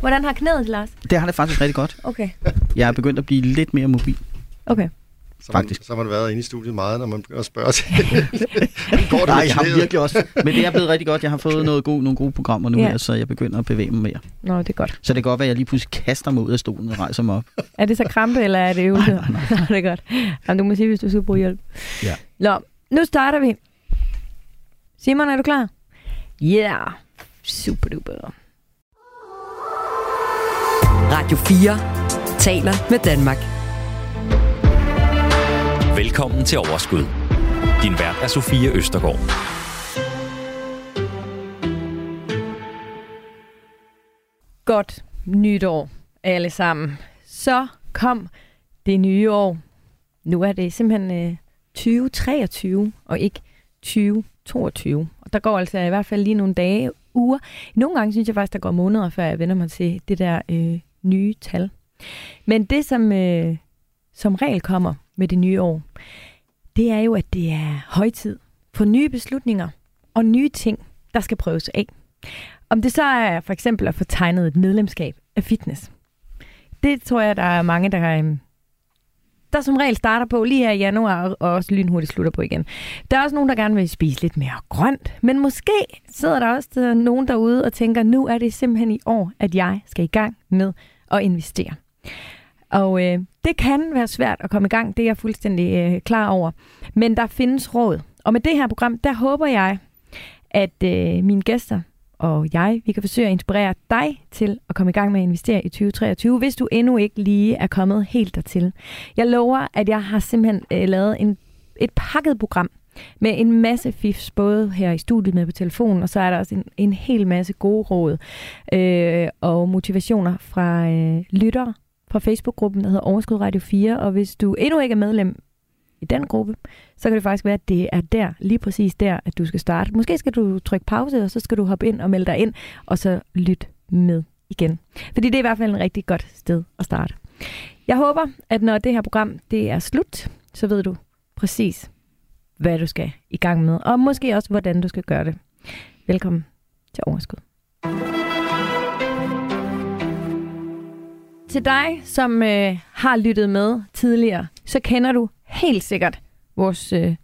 Hvordan har knæet, Lars? Det har det faktisk rigtig godt. Okay. Jeg er begyndt at blive lidt mere mobil. Okay. Så man, Faktisk. så har man været inde i studiet meget, når man begynder at spørge til. Går det Nej, jeg har virkelig også. Men det er blevet rigtig godt. Jeg har fået noget gode, nogle gode programmer nu Ja. ja. her, så jeg begynder at bevæge mig mere. Nå, det er godt. Så det kan godt være, at jeg lige pludselig kaster mig ud af stolen og rejser mig op. Er det så krampe, eller er det øvelse? Nej, nej, nej. det er godt. Jamen, du må sige, hvis du skal bruge hjælp. Ja. Nå, nu starter vi. Simon, er du klar? Ja. Yeah. Super duper. Radio 4 taler med Danmark. Velkommen til Overskud. Din vært er Sofie Østergaard. Godt nytår, alle sammen. Så kom det nye år. Nu er det simpelthen øh, 2023, og ikke 2022. Og der går altså i hvert fald lige nogle dage, uger. Nogle gange synes jeg faktisk, der går måneder, før jeg vender mig til det der øh, nye tal. Men det, som, øh, som regel kommer med det nye år, det er jo, at det er højtid for nye beslutninger og nye ting, der skal prøves af. Om det så er for eksempel at få tegnet et medlemskab af fitness. Det tror jeg, der er mange, der, øhm, der som regel starter på lige her i januar, og også lynhurtigt slutter på igen. Der er også nogen, der gerne vil spise lidt mere grønt, men måske sidder der også der nogen derude og tænker, nu er det simpelthen i år, at jeg skal i gang med at investere. Og øh, det kan være svært at komme i gang, det er jeg fuldstændig øh, klar over. Men der findes råd. Og med det her program, der håber jeg, at øh, mine gæster og jeg, vi kan forsøge at inspirere dig til at komme i gang med at investere i 2023, hvis du endnu ikke lige er kommet helt dertil. Jeg lover, at jeg har simpelthen øh, lavet en, et pakket program med en masse fifs, både her i studiet med på telefonen, og så er der også en, en hel masse gode råd øh, og motivationer fra øh, lyttere fra Facebook-gruppen, der hedder Overskud Radio 4, og hvis du endnu ikke er medlem i den gruppe, så kan det faktisk være, at det er der, lige præcis der, at du skal starte. Måske skal du trykke pause, og så skal du hoppe ind og melde dig ind, og så lyt med igen. Fordi det er i hvert fald en rigtig godt sted at starte. Jeg håber, at når det her program det er slut, så ved du præcis, hvad du skal i gang med, og måske også, hvordan du skal gøre det. Velkommen til Overskud. Til dig, som øh, har lyttet med tidligere, så kender du helt sikkert vores øh,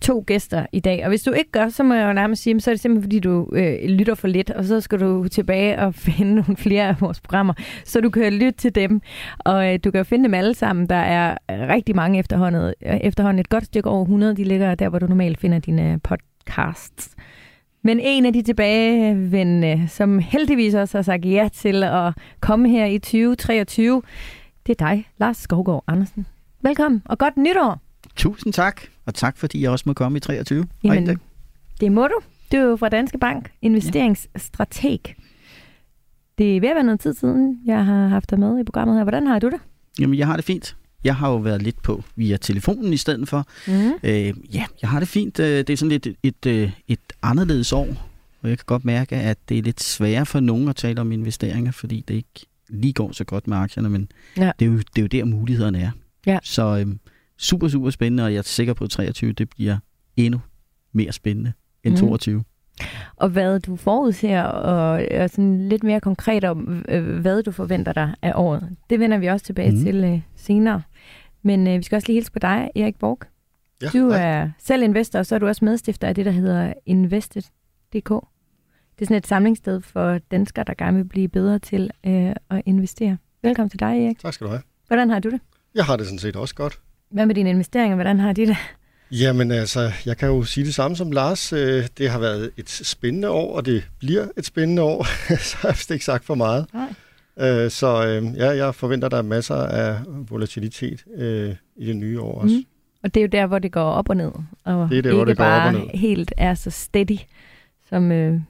to gæster i dag. Og hvis du ikke gør, så må jeg jo nærmest sige, så er det simpelthen fordi, du øh, lytter for lidt, og så skal du tilbage og finde nogle flere af vores programmer, så du kan lytte til dem. Og øh, du kan finde dem alle sammen. Der er rigtig mange efterhånden, øh, efterhånden et godt stykke over 100. De ligger der, hvor du normalt finder dine podcasts. Men en af de tilbagevendende, som heldigvis også har sagt ja til at komme her i 2023, det er dig, Lars Skovgaard Andersen. Velkommen, og godt nytår! Tusind tak, og tak fordi jeg også må komme i 23. Jamen, Rigtig. det må du. Du er jo fra Danske Bank, investeringsstrateg. Det er ved at være noget tid siden, jeg har haft dig med i programmet her. Hvordan har du det? Jamen, jeg har det fint. Jeg har jo været lidt på via telefonen i stedet for. Mm. Øh, ja, jeg har det fint. Øh, Det er sådan lidt et, et, øh, et anderledes år, og jeg kan godt mærke, at det er lidt sværere for nogen at tale om investeringer, fordi det ikke lige går så godt med aktierne, men Ja. det, er jo, det er jo der mulighederne er. Ja. Så øhm, super, super spændende, og jeg er sikker på, at 23 det bliver endnu mere spændende end Mhm. 22. Og hvad du forudser, og, og sådan lidt mere konkret om, hvad du forventer dig af året. Det vender vi også tilbage mm. til øh, senere. Men øh, vi skal også lige hilse på dig, Erik Borg. Ja, Du hej. er selv investor, og så er du også medstifter af det, der hedder Invested.dk. Det er sådan et samlingssted for danskere, der gerne vil blive bedre til øh, at investere. Velkommen til dig, Erik. Tak skal du have. Hvordan har du det? Jeg har det sådan set også godt. Hvad med dine investeringer? Hvordan har de det? Jamen altså, jeg kan jo sige det samme som Lars. Øh, Det har været et spændende år, og det bliver et spændende år. så har jeg vist ikke sagt for meget. Nej. Øh, Så øh, ja, jeg forventer, der er masser af volatilitet i det nye år også. Mm. Og det er jo der, hvor det går op og ned. Og Det er der, ikke hvor det går bare op og ned. helt er så steady, som øh,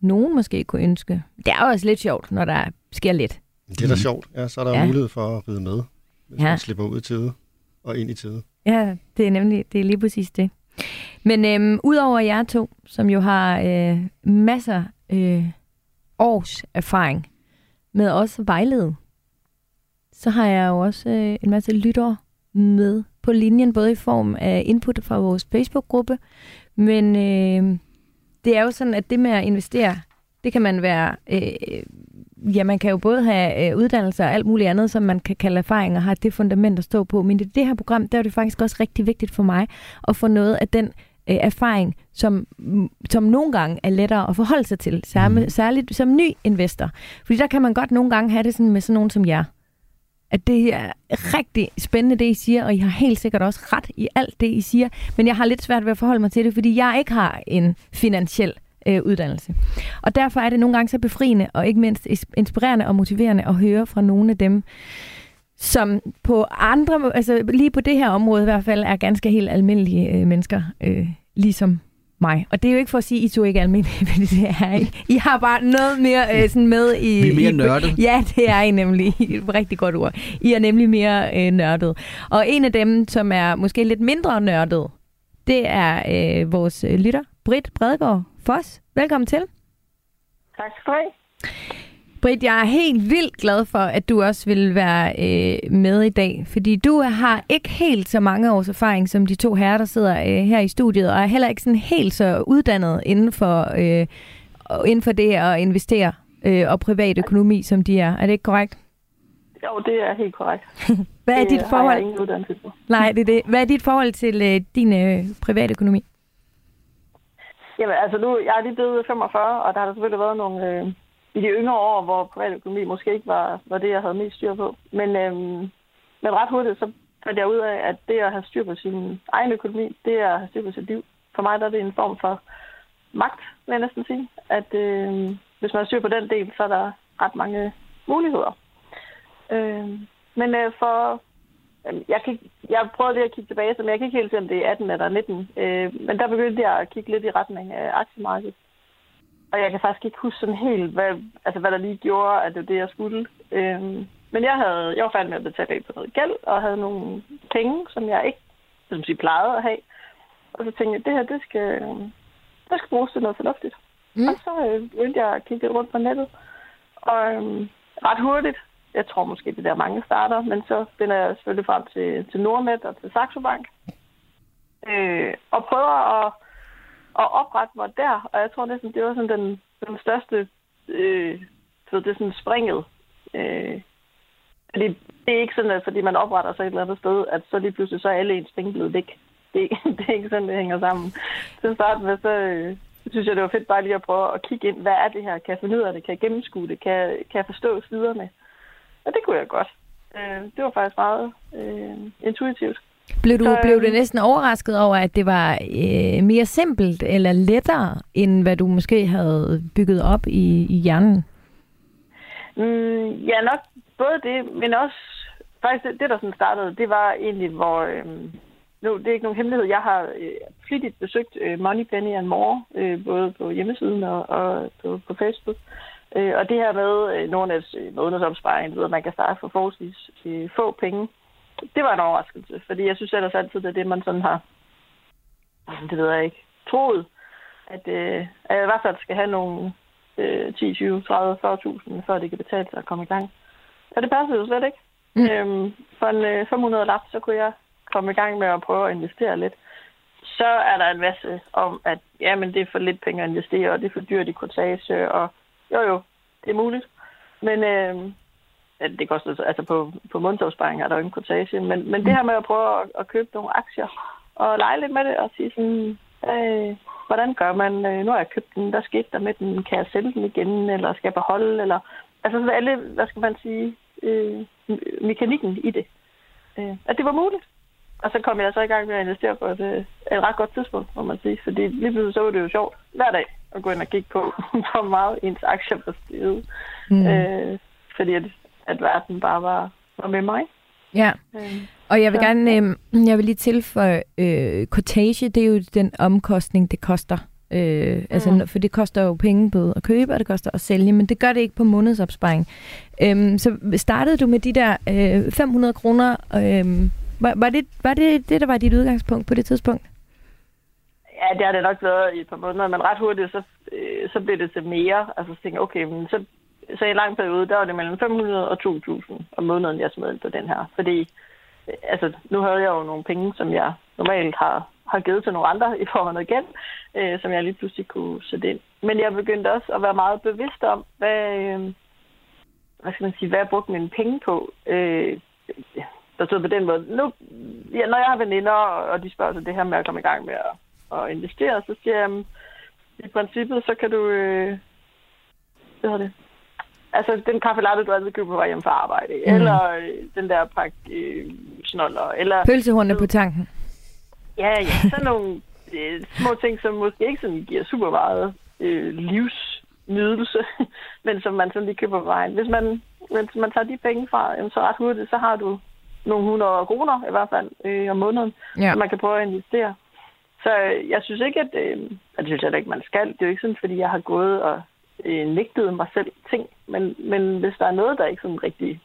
nogen måske kunne ønske. Det er jo også lidt sjovt, når der sker lidt. Det er da Mhm. sjovt. Ja, så er der Ja. mulighed for at ride med, hvis ja. man slipper ud i tide og ind i tide. Ja, det er nemlig det er lige præcis det. Men øhm, udover jer to, som jo har øh, masser øh, års erfaring med også vejlede, så har jeg jo også øh, en masse lyttere med på linjen, både i form af input fra vores Facebook-gruppe, men øh, det er jo sådan, at det med at investere, det kan man være øh, ja, man kan jo både have øh, uddannelse og alt muligt andet, som man kan kalde erfaring og har det fundament at stå på. Men i det her program, der er det faktisk også rigtig vigtigt for mig at få noget af den øh, erfaring, som, som nogle gange er lettere at forholde sig til, særligt, Mhm. særligt som ny investor. Fordi der kan man godt nogle gange have det sådan med sådan nogen som jer. At det er rigtig spændende, det I siger, og I har helt sikkert også ret i alt det, I siger. Men jeg har lidt svært ved at forholde mig til det, fordi jeg ikke har en finansiel øh, uddannelse. Og derfor er det nogle gange så befriende, og ikke mindst inspirerende og motiverende at høre fra nogle af dem, som på andre, altså lige på det her område i hvert fald, er ganske helt almindelige øh, mennesker, øh, ligesom mig. Og det er jo ikke for at sige, at I to ikke er almindelige, fordi det er I. I har bare noget mere øh, sådan med i... Vi er mere nørdet. Ja, det er I nemlig. Rigtig godt ord. I er nemlig mere øh, nørdet. Og en af dem, som er måske lidt mindre nørdet, det er øh, vores øh, lytter, Britt Bredgaard Foss. Velkommen til. Tak skal du have. Britt, jeg er helt vildt glad for, at du også vil være øh, med i dag, fordi du har ikke helt så mange års erfaring som de to herrer, der sidder øh, her i studiet, og er heller ikke sådan helt så uddannet inden for, øh, inden for det at investere øh, og privat økonomi, som de er. Er det ikke korrekt? Jo, det er helt korrekt. Hvad er det dit forhold? Nej, det er det. Hvad er dit forhold til øh, din øh, private økonomi? Jamen, altså nu, jeg er lige blevet 45, og der har der selvfølgelig været nogle... Øh, I de yngre år, hvor privatøkonomi måske ikke var, var det, jeg havde mest styr på. Men, øh, men ret hurtigt, så fandt jeg ud af, at det at have styr på sin egen økonomi, det er at have styr på sit liv. For mig der er det en form for magt, vil jeg næsten sige. At øh, hvis man har styr på den del, så er der ret mange muligheder. Øh, men øh, for jeg, kan, jeg prøvede lige at kigge tilbage, så men jeg kan ikke helt se, om det er 18 eller 19. Øh, men der begyndte jeg at kigge lidt i retning af aktiemarkedet. Og jeg kan faktisk ikke huske sådan helt, hvad, altså, hvad der lige gjorde, at det var det, jeg skulle. Øh, men jeg, havde, jeg var færdig med at betale af på noget gæld, og havde nogle penge, som jeg ikke som sige, plejede at have. Og så tænkte jeg, det her, det skal, det skal bruges til noget fornuftigt. Mm. Og så øh, begyndte jeg at kigge rundt på nettet. Og øhm, ret hurtigt, jeg tror måske, det er der mange starter, men så finder jeg selvfølgelig frem til, til Nordnet og til Saxo Bank. Øh, og prøver at, at oprette mig der, og jeg tror næsten, det var sådan den, den største, øh, så det er sådan springet. Øh, fordi det er ikke sådan, at fordi man opretter sig et eller andet sted, at så lige pludselig så er alle ens penge blevet væk. Det, det er ikke sådan, det hænger sammen. Til starten med, så øh, synes jeg, det var fedt bare lige at prøve at kigge ind. Hvad er det her? Kan jeg finde ud af det? Kan jeg gennemskue det? Kan, kan jeg forstå siderne? Og det kunne jeg godt. Øh, det var faktisk meget øh, intuitivt. Blev du, Så, blev øhm, du næsten overrasket over, at det var øh, mere simpelt eller lettere, end hvad du måske havde bygget op i, i hjernen? Mm, ja, nok både det, men også faktisk det, det der sådan startede, det var egentlig, hvor... Øh, nu, det er ikke nogen hemmelighed. Jeg har øh, flittigt besøgt øh, Money Penny and More, øh, både på hjemmesiden og, og på, på Facebook. Øh, og det her med øh, af øh, månedsopsparing, ved, at man kan starte for forholdsvis øh, få penge, det var en overraskelse, fordi jeg synes ellers altid, det er det, man sådan har, det ved jeg ikke, troet, at, øh, at jeg i hvert fald skal have nogle øh, 10, 20, 30, 40.000, før det kan betale sig at komme i gang. Og det passede jo slet ikke. Mm. Mm. Øhm, for en øh, 500 lap, så kunne jeg komme i gang med at prøve at investere lidt. Så er der en masse om, at jamen, det er for lidt penge at investere, og det er for dyrt i kortage, og jo jo, det er muligt. Men øh, det koster så- altså på, på mundsopsparing er der jo ingen kortage, men, men det her med at prøve at, at købe nogle aktier og lege lidt med det og sige sådan, øh, hvordan gør man, øh, nu har jeg købt den, hvad skete der med den, kan jeg sælge den igen, eller skal jeg beholde, eller altså sådan alle, hvad skal man sige, øh, mekanikken i det. Øh, at det var muligt. Og så kom jeg så i gang med at investere på et, øh, et ret godt tidspunkt, må man sige. Fordi lige pludselig så var det jo sjovt hver dag at gå ind og kigge på, hvor meget ens aktier var steget. Mm. Øh, fordi at, at verden bare var, var med mig. Ja, Øh, og jeg vil Så- gerne, øh, jeg vil lige tilføje, øh, cortage, det er jo den omkostning, det koster. Øh, altså, Mm. for det koster jo penge både at købe, og det koster at sælge, men det gør det ikke på månedsopsparing. Øhm, så startede du med de der øh, 500 kroner. Øh, var, var, det, var det det, der var dit udgangspunkt på det tidspunkt? Ja, det har det nok været i et par måneder, men ret hurtigt, så, øh, så blev det til mere. Altså, så tænkte jeg, okay, men så, så i en lang periode, der var det mellem 500 og 2.000 om måneden, jeg smed ind på den her. Fordi, øh, altså, nu havde jeg jo nogle penge, som jeg normalt har, har givet til nogle andre i form af noget gæld, øh, som jeg lige pludselig kunne sætte ind. Men jeg begyndte også at være meget bevidst om, hvad, øh, hvad skal man sige, hvad jeg brugte mine penge på. Øh, der stod på den måde. Nu, ja, når jeg har veninder, og de spørger sig det her med at komme i gang med at, at investere, så siger jeg, i princippet, så kan du... Øh, hvad hedder det? Altså, den kaffe latte, du altid køber på vej hjem fra arbejde. Mm. Eller øh, den der pakke øh, snoller. Eller, Pølsehornene på tanken. Ja, ja. Sådan nogle øh, små ting, som måske ikke sådan giver super meget øh, livsnydelse, men som man sådan lige køber på vejen. Hvis man, hvis man tager de penge fra, jamen, så ret hurtigt, så har du nogle 100 kroner i hvert fald øh, om måneden, Ja. som man kan prøve at investere. Så øh, jeg synes ikke, at... Øh, og det synes jeg da ikke, man skal. Det er jo ikke sådan, fordi jeg har gået og øh, nægtet mig selv ting. Men, men hvis der er noget, der ikke sådan rigtig...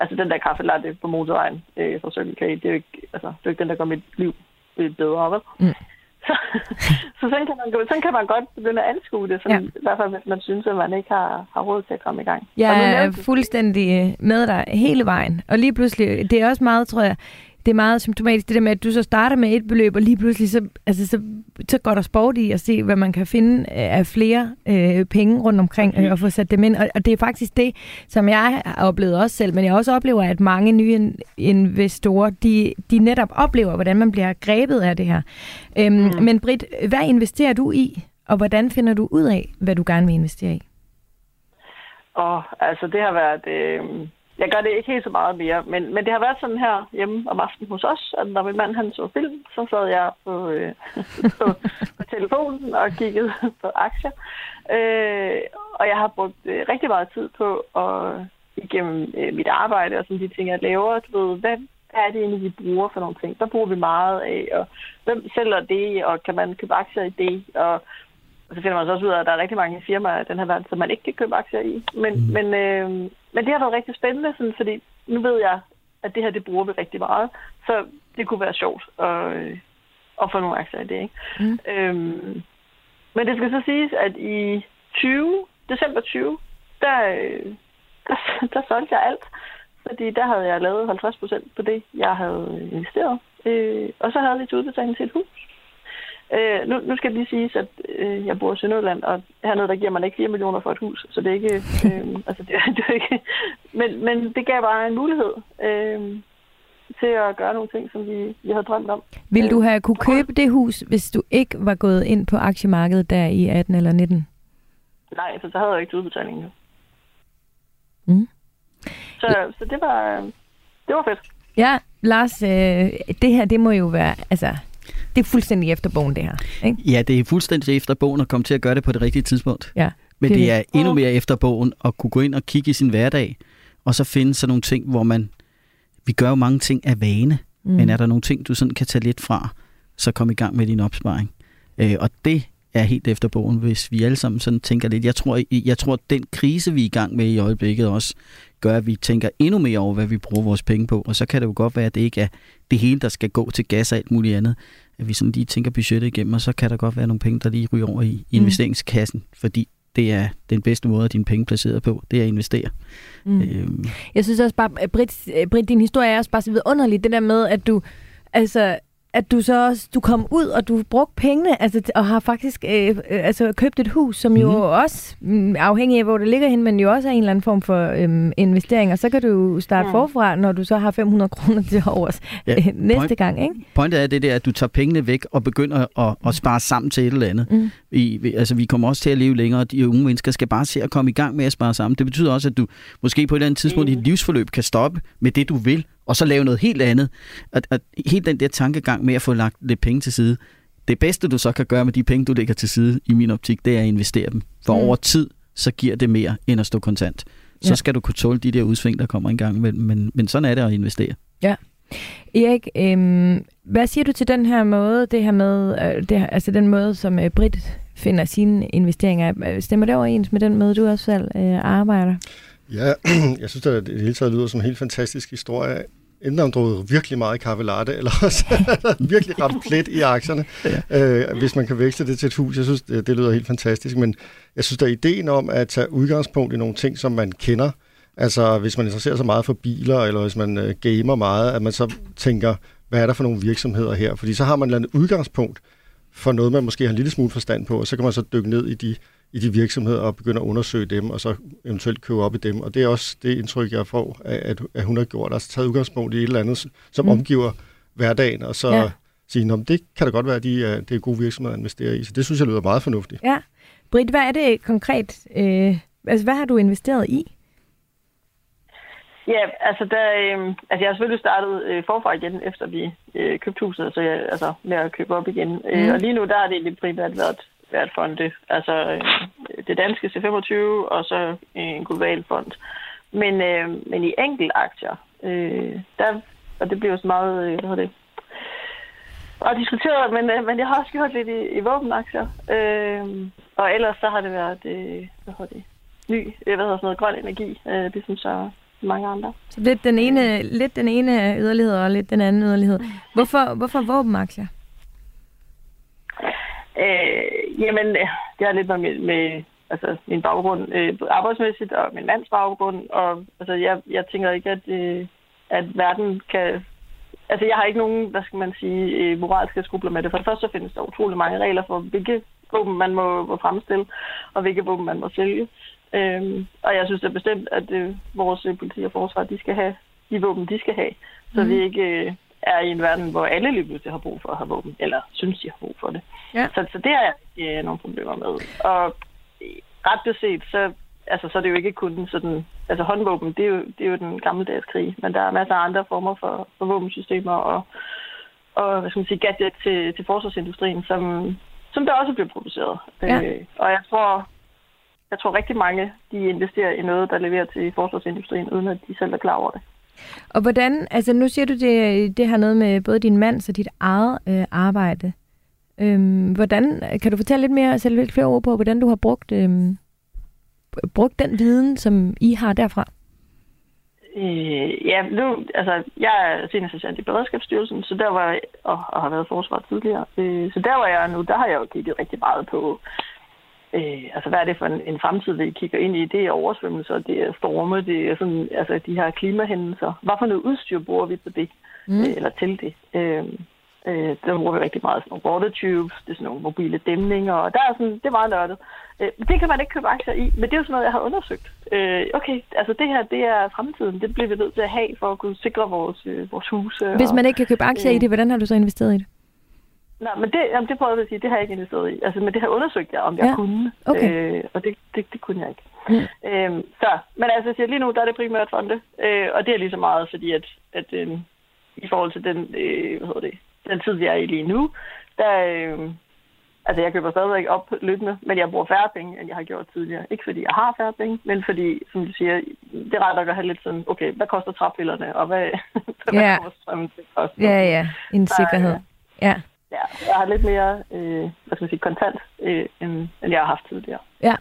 Altså den der kaffe latte på motorvejen øh, fra Circle K, det er jo ikke, altså, det er jo ikke den, der gør mit liv øh, bedre, vel? Mm. Så, så sådan, kan man, sådan kan man godt begynde at anskue det, sådan, Ja. i hvert fald hvis man synes, at man ikke har, har råd til at komme i gang. Jeg er fuldstændig øh, med dig hele vejen. Og lige pludselig, det er også meget, tror jeg, det er meget symptomatisk, det der med, at du så starter med et beløb, og lige pludselig, så, altså, så, så går der sport i at se, hvad man kan finde øh, af flere øh, penge rundt omkring, øh, og få sat dem ind. Og, og det er faktisk det, som jeg har oplevet også selv, men jeg også oplever, at mange nye in- investorer, de, de netop oplever, hvordan man bliver grebet af det her. Øhm, mm. Men Britt, hvad investerer du i, og hvordan finder du ud af, hvad du gerne vil investere i? Og altså, det har været... Øh, jeg gør det ikke helt så meget mere, men, men det har været sådan her hjemme om aftenen hos os, at når min mand han så film, så sad jeg på, øh, på, på telefonen og kiggede på aktier. Øh, og jeg har brugt øh, rigtig meget tid på at igennem øh, mit arbejde og sådan de ting, jeg laver, du ved, hvad, hvad er det egentlig, vi bruger for nogle ting? Hvad bruger vi meget af? Og hvem sælger det? Og kan man købe aktier i det? Og og så finder man så også ud af, at der er rigtig mange firmaer i den her verden, som man ikke kan købe aktier i. Men, mm. men, øh, men det har været rigtig spændende, sådan, fordi nu ved jeg, at det her, det bruger vi rigtig meget. Så det kunne være sjovt at, øh, at få nogle aktier i det. Ikke? Mm. Øhm, men det skal så siges, at i 20, december 20, der, øh, der, der solgte jeg alt. Fordi der havde jeg lavet 50 procent på det, jeg havde investeret. Øh, og så havde jeg til udbetaling til et hus. Øh, nu, nu skal det lige siges, at øh, jeg bor i Sønderjylland, og hernede der giver man ikke 4 millioner for et hus, så det er ikke... Øh, altså, det, det er ikke men, men det gav bare en mulighed øh, til at gøre nogle ting, som vi, vi havde drømt om. Vil du have kunne købe det hus, hvis du ikke var gået ind på aktiemarkedet der i 18 eller 19? Nej, for så havde jeg ikke til udbetaling nu. Mm. Så, så det var, det var fedt. Ja, Lars, øh, det her, det må jo være, altså, det er fuldstændig efter bogen, det her. Ikke? Ja, det er fuldstændig efter bogen at komme til at gøre det på det rigtige tidspunkt. Ja. Men Det det, er endnu mere efter bogen at kunne gå ind og kigge i sin hverdag, og så finde sådan nogle ting, hvor man... Vi gør jo mange ting af vane, mm. men er der nogle ting, du sådan kan tage lidt fra, så kom i gang med din opsparing. Øh, og det er helt efter bogen, hvis vi alle sammen sådan tænker lidt. Jeg tror, jeg tror, at den krise, vi er i gang med i øjeblikket også, gør, at vi tænker endnu mere over, hvad vi bruger vores penge på. Og så kan det jo godt være, at det ikke er det hele, der skal gå til gas og alt muligt andet. At vi sådan lige tænker budgettet igennem, og så kan der godt være nogle penge, der lige ryger over i investeringskassen, fordi det er den bedste måde, at dine penge er placeret på, det er at investere. Mm. Øhm, Jeg synes også bare, Britt, Britt, din historie er også bare så vidunderlig. Det der med, at du, altså, at du så også, du kom ud, og du brugte pengene, altså, og har faktisk øh, øh, altså, købt et hus, som jo Mhm. også, mm, afhængig af hvor det ligger hen, men jo også er en eller anden form for øhm, investering, og så kan du jo starte Mm. forfra, når du så har 500 kroner til overs Ja, ja, næste point. gang, ikke? Pointet er det der, at du tager pengene væk og begynder at, at spare sammen til et eller andet. Mm. Vi, vi, altså, vi kommer også til at leve længere, og de unge mennesker skal bare se at komme i gang med at spare sammen. Det betyder også, at du måske på et eller andet tidspunkt i dit livsforløb kan stoppe med det, du vil, og så lave noget helt andet. At, at helt den der tankegang med at få lagt lidt penge til side, det bedste, du så kan gøre med de penge, du lægger til side, i min optik, det er at investere dem. For Mm. over tid, så giver det mere, end at stå kontant. Så Ja. skal du kunne tåle de der udsving, der kommer en gang imellem. Men, men sådan er det at investere. Erik, øhm, hvad siger du til den her måde, det her med, øh, det her, altså den måde, som øh, Britt finder sine investeringer? Øh, Stemmer det overens med den måde, du også selv øh, arbejder? Ja, jeg synes, at det hele taget lyder som en helt fantastisk historie. Enten har drukket virkelig meget kaffe latte, eller også virkelig ret plet i aktierne, ja. øh, hvis man kan veksle det til et hus. Jeg synes, det, det lyder helt fantastisk, men jeg synes, der er ideen om at tage udgangspunkt i nogle ting, som man kender. Altså, hvis man interesserer sig meget for biler, eller hvis man øh, gamer meget, at man så tænker, hvad er der for nogle virksomheder her? Fordi så har man et udgangspunkt for noget, man måske har en lille smule forstand på, og så kan man så dykke ned i de, i de virksomheder og begynde at undersøge dem, og så eventuelt købe op i dem. Og det er også det indtryk, jeg får, at, at hun har gjort. Altså taget udgangspunkt i et eller andet, som mm. omgiver hverdagen, og så ja. sige, at det kan da godt være, at de er, det er gode virksomheder at investere i. Så det synes jeg lyder meget fornuftigt. Ja. Britt, hvad er det konkret? Øh, altså, hvad har du investeret i? Ja, altså, der, øh, altså jeg har selvfølgelig startet øh, forfra igen, efter vi øh, købte huset, så jeg, altså med at købe op igen. Øh, mm. Øh, og lige nu, der har det lidt primært været, været fonde. Altså øh, det danske C25, og så en global fond. Men, øh, men i enkelte aktier, øh, der, og det bliver så meget, øh, hvad hedder det, og diskuteret, men, øh, men jeg har også gjort lidt i, i våbenaktier. Øh, og ellers så har det været, øh, hvad hedder det, ny, hvad hedder sådan noget, grøn energi, øh, ligesom så mange andre. Så lidt den ene, lidt den ene yderlighed og lidt den anden yderlighed. Hvorfor, hvorfor våbenaktier? Øh, jamen, det har lidt med, med altså, min baggrund øh, arbejdsmæssigt og min mands baggrund. Og altså, jeg, jeg tænker ikke, at, øh, at verden kan... Altså, jeg har ikke nogen, hvad skal man sige, øh, moralske skrubler med det. For det første så findes der utrolig mange regler for, hvilke våben man må, må fremstille, og hvilke våben man må sælge. Øhm, og jeg synes er bestemt, at øh, vores politi og forsvar, de skal have de våben, de skal have. Så mm. vi ikke øh, er i en verden, hvor alle lige pludselig har brug for at have våben, eller synes, de har brug for det. Ja. Så, så det har jeg ikke øh, nogle problemer med. Og ret beset, så, altså, så er det jo ikke kun sådan... Altså håndvåben, det er jo, det er jo den gammeldags krig, men der er masser af andre former for, for våbensystemer og, og hvad skal man sige, gadget til, til forsvarsindustrien, som, som der også bliver produceret. Ja. Øh, og jeg tror, jeg tror rigtig mange, de investerer i noget, der leverer til forsvarsindustrien, uden at de selv er klar over det. Og hvordan, altså nu siger du, det, det har noget med både din mands og dit eget øh, arbejde. Øhm, hvordan, kan du fortælle lidt mere, selv lidt flere ord på, hvordan du har brugt, øhm, brugt den viden, som I har derfra? Øh, ja, nu, altså, jeg er senest i Beredskabsstyrelsen, så der var jeg, og, og har været forsvar tidligere. Øh, så der var jeg nu, der har jeg jo kigget rigtig meget på, øh, altså hvad er det for en, en fremtid, vi kigger ind i? Det er oversvømmelser, det er storme, det er sådan, altså de her klimahændelser. Hvad for noget udstyr bruger vi til det? Mm. Øh, eller til det? Øh, øh, der bruger vi rigtig meget sådan nogle water tubes, det er sådan nogle mobile dæmninger, og der er sådan, det er meget nørdet. Øh, det kan man ikke købe aktier i, men det er jo sådan noget, jeg har undersøgt. Øh, okay, altså det her, det er fremtiden. Det bliver vi nødt til at have for at kunne sikre vores, øh, vores huse. Hvis man ikke kan købe aktier øh, i det, hvordan har du så investeret i det? Nej, men det, jamen, det prøver jeg at sige, det har jeg ikke investeret i. Altså, men det har undersøgt jeg, om jeg ja. kunne. Okay. Øh, og det, det, det kunne jeg ikke. Mm. Øhm, så, men altså, jeg siger, lige nu, der er det primært fonde. Øh, og det er lige så meget, fordi at, at øh, i forhold til den, øh, hvad hedder det, den tid, jeg er i lige nu, der, øh, altså jeg køber stadigvæk op løbende, men jeg bruger færre penge, end jeg har gjort tidligere. Ikke fordi jeg har færre penge, men fordi, som du siger, det er ret at have lidt sådan, okay, hvad koster træpillerne, og hvad, hvad ja. kommer strømmen til at koste? Ja, ja, en sikkerhed. Så, ja. Ja, jeg har lidt mere øh, hvad skal man sige, kontant, øh, end, end jeg har haft tidligere. Ja,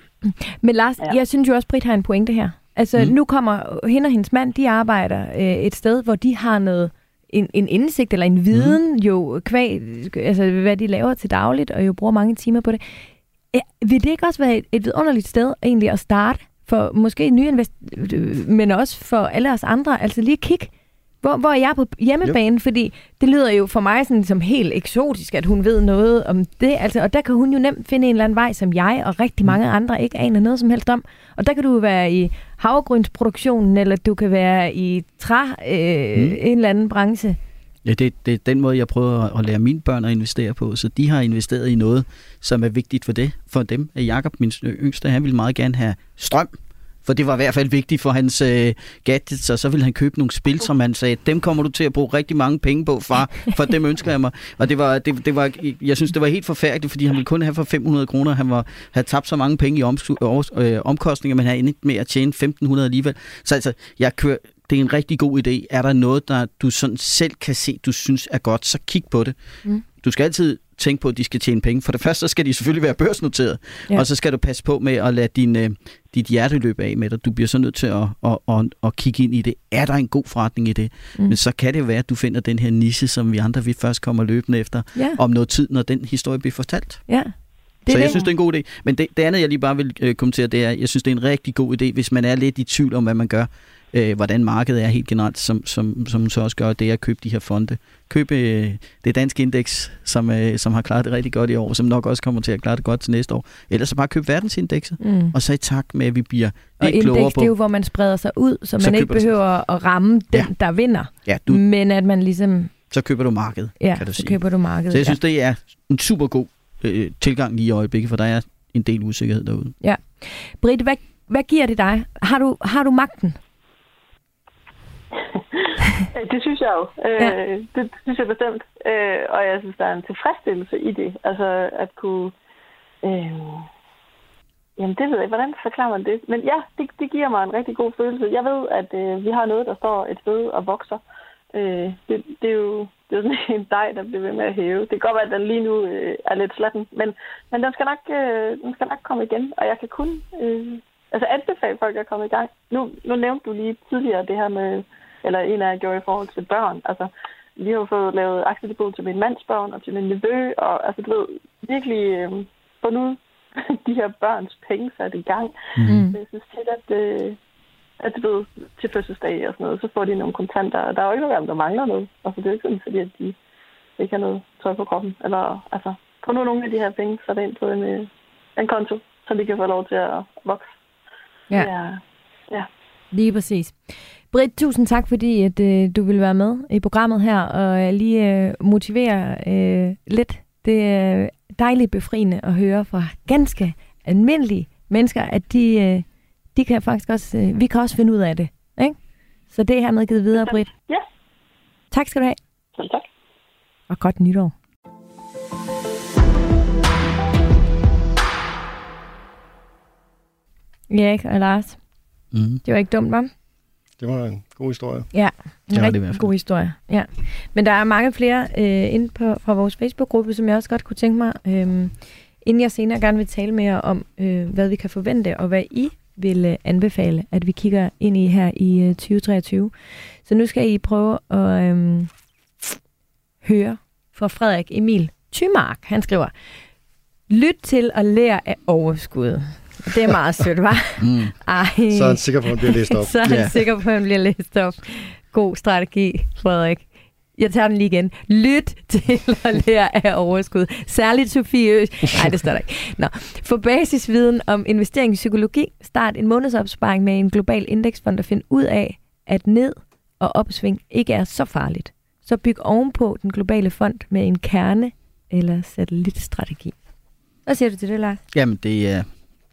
men Lars, ja. jeg synes jo også, Britt har en pointe her. Altså, mm. nu kommer hende og hendes mand, de arbejder øh, et sted, hvor de har noget, en, en indsigt eller en viden mm. jo kvæg, altså hvad de laver til dagligt, og jo bruger mange timer på det. Ja, vil det ikke også være et, et vidunderligt sted egentlig at starte for måske nye invest men også for alle os andre, altså lige kigge hvor, hvor er jeg på hjemmebane? Yep. Fordi det lyder jo for mig sådan som helt eksotisk, at hun ved noget om det. Altså, og der kan hun jo nemt finde en eller anden vej, som jeg og rigtig mm. mange andre ikke aner noget som helst om. Og der kan du være i havgrynsproduktionen, eller du kan være i træ, øh, mm. en eller anden branche. Ja, det, det er den måde, jeg prøver at lære mine børn at investere på. Så de har investeret i noget, som er vigtigt for det. For dem. Jakob, min yngste, han vil meget gerne have strøm for det var i hvert fald vigtigt for hans øh, gadgets, og så ville han købe nogle spil, som han sagde, dem kommer du til at bruge rigtig mange penge på, far, for dem ønsker jeg mig. Og det var, det, det var, jeg synes, det var helt forfærdeligt, fordi han ville kun have for 500 kroner, han var, havde tabt så mange penge i om, øh, omkostninger, men han havde med at tjene 1500 alligevel. Så altså, jeg kører, det er en rigtig god idé. Er der noget, der du sådan selv kan se, du synes er godt, så kig på det. Mm. Du skal altid tænke på, at de skal tjene penge. For det første, så skal de selvfølgelig være børsnoteret, ja. og så skal du passe på med at lade din, øh, dit hjerteløb af med dig. Du bliver så nødt til at, at, at, at kigge ind i det. Er der en god forretning i det? Mm. Men så kan det være, at du finder den her niche, som vi andre vi først kommer løbende efter, ja. om noget tid, når den historie bliver fortalt. Ja, Det så jeg det. synes, det er en god idé. Men det, det andet, jeg lige bare vil øh, kommentere, det er, jeg synes, det er en rigtig god idé, hvis man er lidt i tvivl om, hvad man gør, øh, hvordan markedet er helt generelt, som, som, som hun så også gør, det at købe de her fonde. Køb øh, det danske indeks, som, øh, som har klaret det rigtig godt i år, som nok også kommer til at klare det godt til næste år. Ellers så bare køb verdensindekset, Mm. og så i takt med, at vi bliver Og lidt klogere indeks, på... det er jo, hvor man spreder sig ud, så Så man ikke behøver at ramme den, Ja. der vinder. Ja, du, Men at man ligesom, så køber du markedet, ja, kan du så sige. køber du markedet. Så jeg synes, det er en super god øh, tilgang lige i øjeblikket, for der er en del usikkerhed derude. ja. Britt, hvad, hvad giver det dig? Har du, har du magten? Øh, Det synes jeg jo. Øh, Ja. Det synes jeg bestemt. Øh, og jeg synes, der er en tilfredsstillelse i det. Altså at kunne... Øh, jamen, det ved jeg. Hvordan forklarer man det? Men ja, det, det giver mig en rigtig god følelse. Jeg ved, at øh, vi har noget, der står et sted og vokser. Øh, det, det, er jo, det er sådan en dej, der bliver ved med at hæve. Det kan godt være, at den lige nu øh, er lidt slatten, men, men den, skal nok, øh, den skal nok komme igen. Og jeg kan kun øh, altså anbefale folk at komme i gang. Nu, nu nævnte du lige tidligere det her med eller en af jer gjorde i forhold til børn. Altså, vi har jo fået lavet aktiedepot til min mands børn og til min nevø, og altså, du ved, virkelig øh, få nu de her børns penge sat i gang. Mm. Jeg synes tit, at, øh, at du ved, til fødselsdag og sådan noget, så får de nogle kontanter, og der er jo ikke nogen der mangler noget. Altså, det er jo ikke sådan, fordi at de ikke har noget tøj på kroppen. Eller, altså, få nu nogle af de her penge sat ind på en, øh, en konto, så de kan få lov til at vokse. Ja. Er, ja. Lige præcis. Britt, tusind tak, fordi at, øh, du vil være med i programmet her og øh, lige øh, motivere øh, lidt. Det er dejligt befriende at høre fra ganske almindelige mennesker, at de, øh, de kan faktisk også, øh, vi kan også finde ud af det. Ikke? Så det er hermed givet videre, Britt. Ja. Tak skal du have, Selv tak. og godt nytår. Erik og Lars, Mm. det var ikke dumt, hva'? Det var en god historie. Ja, en Det var det i rigtig fald. god historie. Ja. Men der er mange flere øh, inde på, fra vores Facebook-gruppe, som jeg også godt kunne tænke mig, øh, inden jeg senere gerne vil tale mere om, øh, hvad vi kan forvente, og hvad I vil øh, anbefale, at vi kigger ind i her i øh, 2023. Så nu skal I prøve at øh, høre fra Frederik Emil Tymark. Han skriver, lyt til og lær af overskud. Det er meget sødt, var. Mm. Ej. Så er han sikker på, at han bliver læst op. Så er han Ja. sikker på, at han bliver læst op. God strategi, Frederik. Jeg tager den lige igen. Lyt til at lære af overskud. Særligt Sofie Øs. Nej, det står der ikke. Nå. For basisviden om investering i psykologi, start en månedsopsparing med en global indeksfond og find ud af, at ned og opsving ikke er så farligt. Så byg ovenpå den globale fond med en kerne eller satellitstrategi. Hvad siger du til det, Lars? Jamen, det er,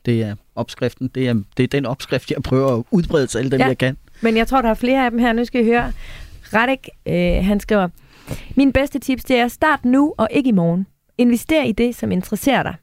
det er opskriften. Det er, det er den opskrift, jeg prøver at udbrede til alle dem, Ja. jeg kan. Men jeg tror, der er flere af dem her. Nu skal I høre. Radek, øh, han skriver, Min bedste tips, det er start nu og ikke i morgen. Invester i det, som interesserer dig.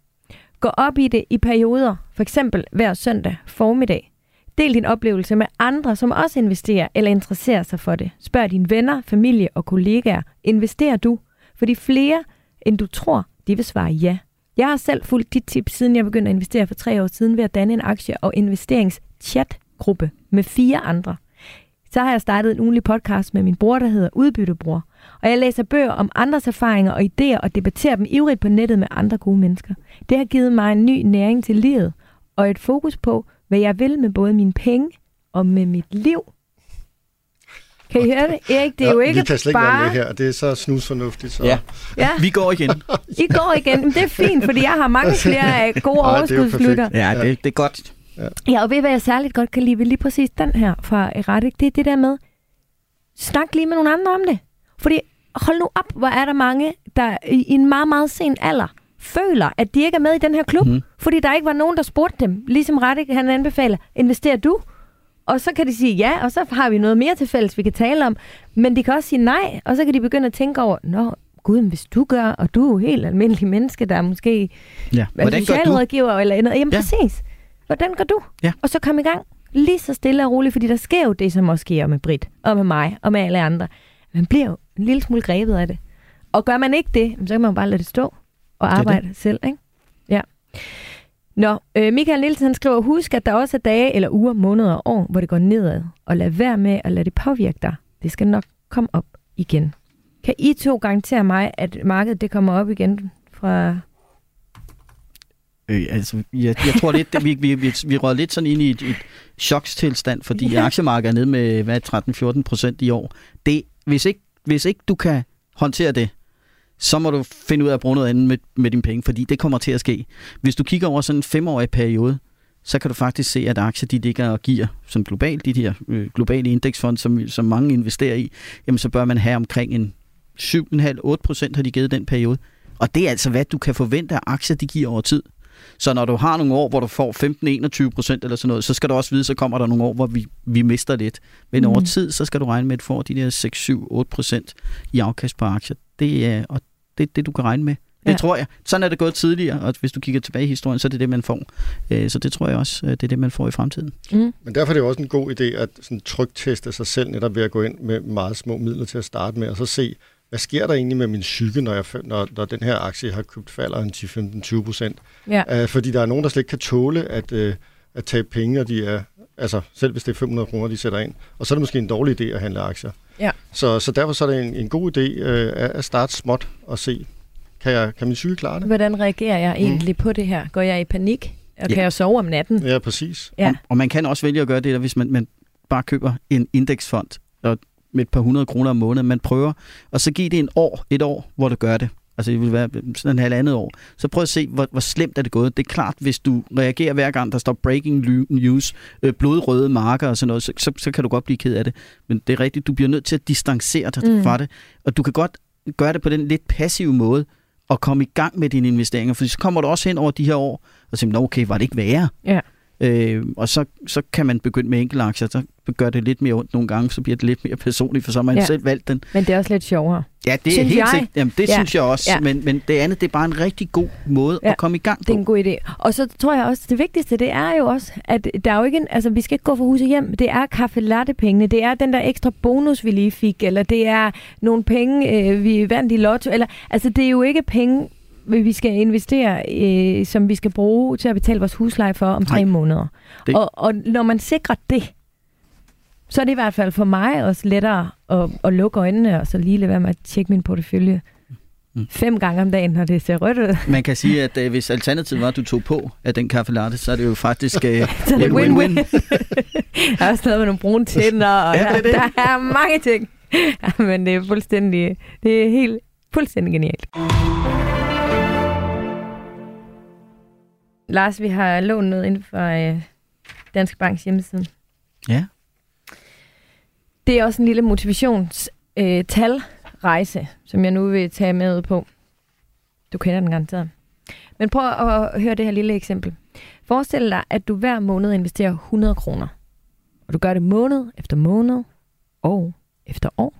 Gå op i det i perioder, for eksempel hver søndag formiddag. Del din oplevelse med andre, som også investerer eller interesserer sig for det. Spørg dine venner, familie og kollegaer. Investerer du? Fordi flere, end du tror, de vil svare ja. Jeg har selv fulgt dit tip, siden jeg begyndte at investere for tre år siden ved at danne en aktie- og investeringschatgruppe med fire andre. Så har jeg startet en ugenlig podcast med min bror, der hedder Udbyttebror. Og jeg læser bøger om andres erfaringer og idéer og debatterer dem ivrigt på nettet med andre gode mennesker. Det har givet mig en ny næring til livet og et fokus på, hvad jeg vil med både mine penge og med mit liv. Kan I høre det? Erik, det er jo ikke vi kan slet ikke bare... være med her. Det er så snusfornuftigt. Så. Ja. Ja, Vi går igen. I går igen. Men det er fint, fordi jeg har mange flere øh, gode er overskudslytter. Ja, det, det er godt. Ja, og ved I, hvad jeg særligt godt kan lide ved lige præcis den her fra Eretik? Det er det der med, snak lige med nogle andre om det. Fordi hold nu op, hvor er der mange, der i en meget, meget sen alder føler, at de ikke er med i den her klub, mm. Fordi der ikke var nogen, der spurgte dem. Ligesom Radik, han anbefaler, investerer du? Og så kan de sige ja, og så har vi noget mere til fælles, vi kan tale om. Men de kan også sige nej, og så kan de begynde at tænke over, nå, gud, hvis du gør, og du er jo helt almindelig menneske, der er måske Ja. Hvordan socialrådgiver eller noget. Jamen ja. Præcis. Hvordan gør du? Ja. Og så kom i gang lige så stille og roligt, fordi der sker jo det, som også sker med Brit og med mig og med alle andre. Man bliver jo en lille smule grebet af det. Og gør man ikke det, så kan man bare lade det stå og er det. arbejde det. selv. Ikke? Ja. Nå, øh, Michael Nielsen han skriver, husk, at der også er dage eller uger, måneder og år, hvor det går nedad. Og lad være med at lade det påvirke dig. Det skal nok komme op igen. Kan I to garantere mig, at markedet det kommer op igen fra Øh, altså, jeg, jeg tror lidt, at vi, vi, vi, vi rød lidt sådan ind i et, et chokstilstand, fordi ja. aktiemarkedet er nede med hvad, 13-14 procent i år. Det, hvis, ikke, hvis ikke du kan håndtere det, så må du finde ud af at bruge noget andet med, med dine penge, fordi det kommer til at ske. Hvis du kigger over sådan en femårig periode, så kan du faktisk se, at aktier de ligger og giver som globalt, de her øh, globale indeksfond, som, som mange investerer i, jamen så bør man have omkring en 7,5-8 procent har de givet den periode. Og det er altså, hvad du kan forvente af aktier, de giver over tid. Så når du har nogle år, hvor du får 15-21 procent eller sådan noget, så skal du også vide, så kommer der nogle år, hvor vi, vi mister lidt. Men mm. over tid, så skal du regne med, at du får de der 6-7-8 procent i afkast på aktier. Det er, og det er det, du kan regne med. Det ja. tror jeg. Sådan er det gået tidligere, og hvis du kigger tilbage i historien, så er det det, man får. Øh, så det tror jeg også, det er det, man får i fremtiden. Mm. Men derfor er det også en god idé at sådan trykteste sig selv netop ved at gå ind med meget små midler til at starte med, og så se, hvad sker der egentlig med min psyke, når, jeg, når, når den her aktie har købt falder en 10-15-20 procent? Ja. Uh, fordi der er nogen, der slet ikke kan tåle at, uh, at tage penge, og de er, altså selv hvis det er 500 kroner, de sætter ind. Og så er det måske en dårlig idé at handle aktier. Ja. Så, så derfor så er det en, en god idé uh, at starte småt og se, kan, jeg, kan min psyke klare det? Hvordan reagerer jeg egentlig mm. på det her? Går jeg i panik? Og ja. kan jeg sove om natten? Ja, præcis. Ja. Og, og man kan også vælge at gøre det, der, hvis man, man bare køber en indeksfond, og med et par hundrede kroner om måneden. Man prøver, og så giver det en år, et år, hvor du gør det. Altså det vil være sådan en halvandet år. Så prøv at se, hvor, hvor slemt er det gået. Det er klart, hvis du reagerer hver gang, der står breaking news, øh, blodrøde marker og sådan noget, så, så, så kan du godt blive ked af det. Men det er rigtigt, du bliver nødt til at distancere dig mm. fra det. Og du kan godt gøre det på den lidt passive måde, og komme i gang med dine investeringer. For så kommer du også hen over de her år, og siger, okay, var det ikke værre? Ja. Øh, og så, så kan man begynde med enkeltaktier, så gør det lidt mere ondt nogle gange, så bliver det lidt mere personligt, for så har man ja. selv valgt den. Men det er også lidt sjovere. Ja, det synes er helt sikkert. Jamen, det ja. synes jeg også. Ja. Men, men det andet, det er bare en rigtig god måde ja. at komme i gang på. Det er en god idé. Og så tror jeg også, det vigtigste, det er jo også, at der er jo ikke en, altså vi skal ikke gå fra huset hjem. Det er kaffe latte pengene. Det er den der ekstra bonus, vi lige fik, eller det er nogle penge, øh, vi vandt i lotto. Eller, altså det er jo ikke penge, vi skal investere, øh, som vi skal bruge til at betale vores husleje for om tre måneder. Det... Og, og når man sikrer det, så er det i hvert fald for mig også lettere at, at lukke øjnene og så lige lade være med at tjekke min portefølje mm. fem gange om dagen, når det ser rødt ud. Man kan sige, at uh, hvis alternativet var, at du tog på af den kaffe latte, så er det jo faktisk uh, en win-win. jeg har også noget med nogle brune tænder, og ja, der, det. der er mange ting. Ja, men det er fuldstændig, det er helt fuldstændig genialt. Lars, vi har lånt noget inden for øh, Dansk Banks hjemmeside. Ja. Det er også en lille motivationstalrejse, øh, som jeg nu vil tage med på. Du kender den garanteret. Men prøv at høre det her lille eksempel. Forestil dig, at du hver måned investerer 100 kroner. Og du gør det måned efter måned, år efter år.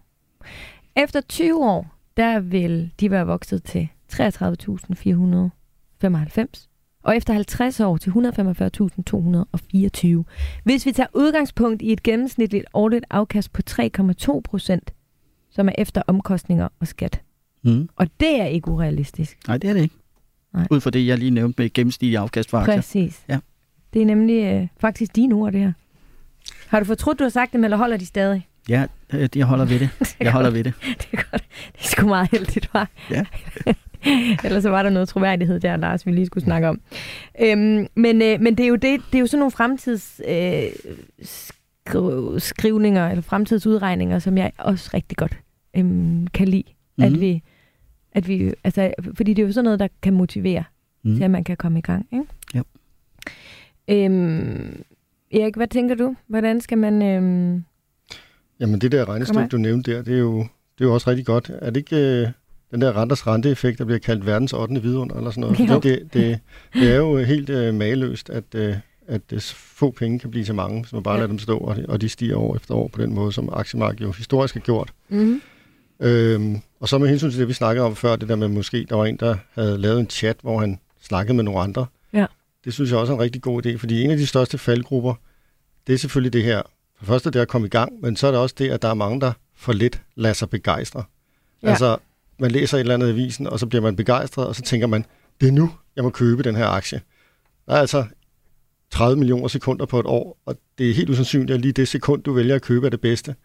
Efter 20 år, der vil de være vokset til 33.495 og efter 50 år til 145.224. Hvis vi tager udgangspunkt i et gennemsnitligt årligt afkast på 3,2 procent, som er efter omkostninger og skat. Mm. Og det er ikke urealistisk. Nej, det er det ikke. Nej. Ud fra det, jeg lige nævnte med gennemsnitlig afkast for aktier. Præcis. Ja. Det er nemlig øh, faktisk dine ord, det her. Har du fortrudt, du har sagt det, eller holder de stadig? Ja, jeg holder ved det. Jeg holder ved det. det er godt. Det er sgu meget heldigt, var. Ja. Ellers så var der noget troværdighed der, Lars, vi lige skulle snakke om. Øhm, men, øh, men det er jo det, det er jo sådan nogle fremtids øh, skriv, skrivninger eller fremtidsudregninger, som jeg også rigtig godt øhm, kan lide, mm. at mhm. vi at vi, altså, fordi det er jo sådan noget, der kan motivere mm. til, at man kan komme i gang. Ikke? Jo. Øhm, Erik, hvad tænker du? Hvordan skal man... Øhm, Jamen det der regnestykke, du nævnte der, det er jo, det er jo også rigtig godt. Er det ikke øh, den der renters renteeffekt, der bliver kaldt verdens 8. vidunder eller sådan noget? Det, det, det, det er jo helt øh, mageløst, at, øh, at øh, få penge kan blive til mange, hvis man bare ja. lader dem stå, og de, og de stiger år efter år på den måde, som aktiemarkedet jo historisk har gjort. Mm-hmm. Øhm, og så med hensyn til det, vi snakkede om før, det der med måske, der var en, der havde lavet en chat, hvor han snakkede med nogle andre. Ja. Det synes jeg også er en rigtig god idé, fordi en af de største faldgrupper, det er selvfølgelig det her for det første det at komme i gang, men så er det også det, at der er mange, der for lidt lader sig begejstre. Ja. Altså, man læser et eller andet i avisen, og så bliver man begejstret, og så tænker man, det er nu, jeg må købe den her aktie. Der er altså 30 millioner sekunder på et år, og det er helt usandsynligt, at lige det sekund, du vælger at købe, er det bedste.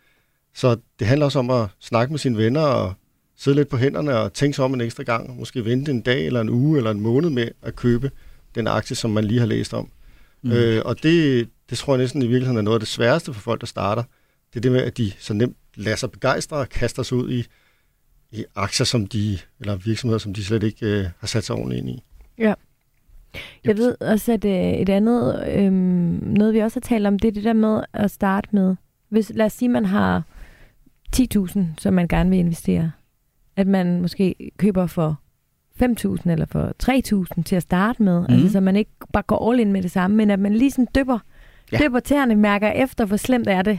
Så det handler også om at snakke med sine venner og sidde lidt på hænderne og tænke sig om en ekstra gang, måske vente en dag eller en uge eller en måned med at købe den aktie, som man lige har læst om. Mm. Mm. Øh, og det, det tror jeg næsten i virkeligheden er noget af det sværeste for folk, der starter. Det er det med, at de så nemt lader sig begejstre og kaster sig ud i, i aktier, som de, eller virksomheder, som de slet ikke øh, har sat sig ordentligt ind i. Jeg ved også, at øh, et andet, øh, noget vi også har talt om, det er det der med at starte med, hvis, lad os sige, man har 10.000, som man gerne vil investere, at man måske køber for 5.000 eller for 3.000 til at starte med, mm. altså så man ikke bare går all in med det samme, men at man lige sådan dypper, Ja. ja. tæerne, mærker efter, hvor slemt er det.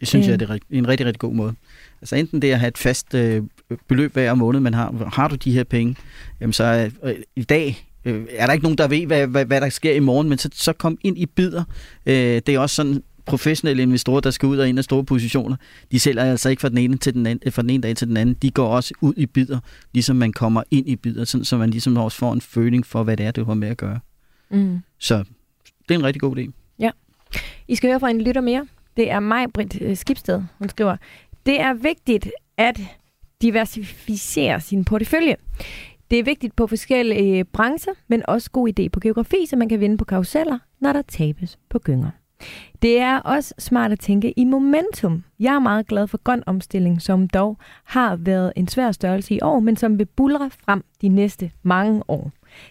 Det synes Øh. jeg det er en rigtig, rigtig god måde. Altså enten det at have et fast øh, beløb hver måned, man har, har du de her penge, jamen så øh, i dag øh, er der ikke nogen, der ved, hvad, hvad, hvad der sker i morgen, men så, så kom ind i bidder. Øh, det er også sådan professionelle investorer, der skal ud og ind af store positioner. De sælger altså ikke fra den ene, til den anden, fra den ene dag til den anden. De går også ud i bidder, ligesom man kommer ind i bidder, sådan, så man ligesom også får en føling for, hvad det er, det har med at gøre. Mm. Så det er en rigtig god idé. I skal høre fra en lytter mere. Det er mig, Britt øh, Skibsted. Hun skriver, det er vigtigt at diversificere sin portefølje. Det er vigtigt på forskellige brancher, men også god idé på geografi, så man kan vinde på karuseller, når der tabes på gynger. Det er også smart at tænke i momentum. Jeg er meget glad for grøn omstilling, som dog har været en svær størrelse i år, men som vil bulre frem de næste mange år.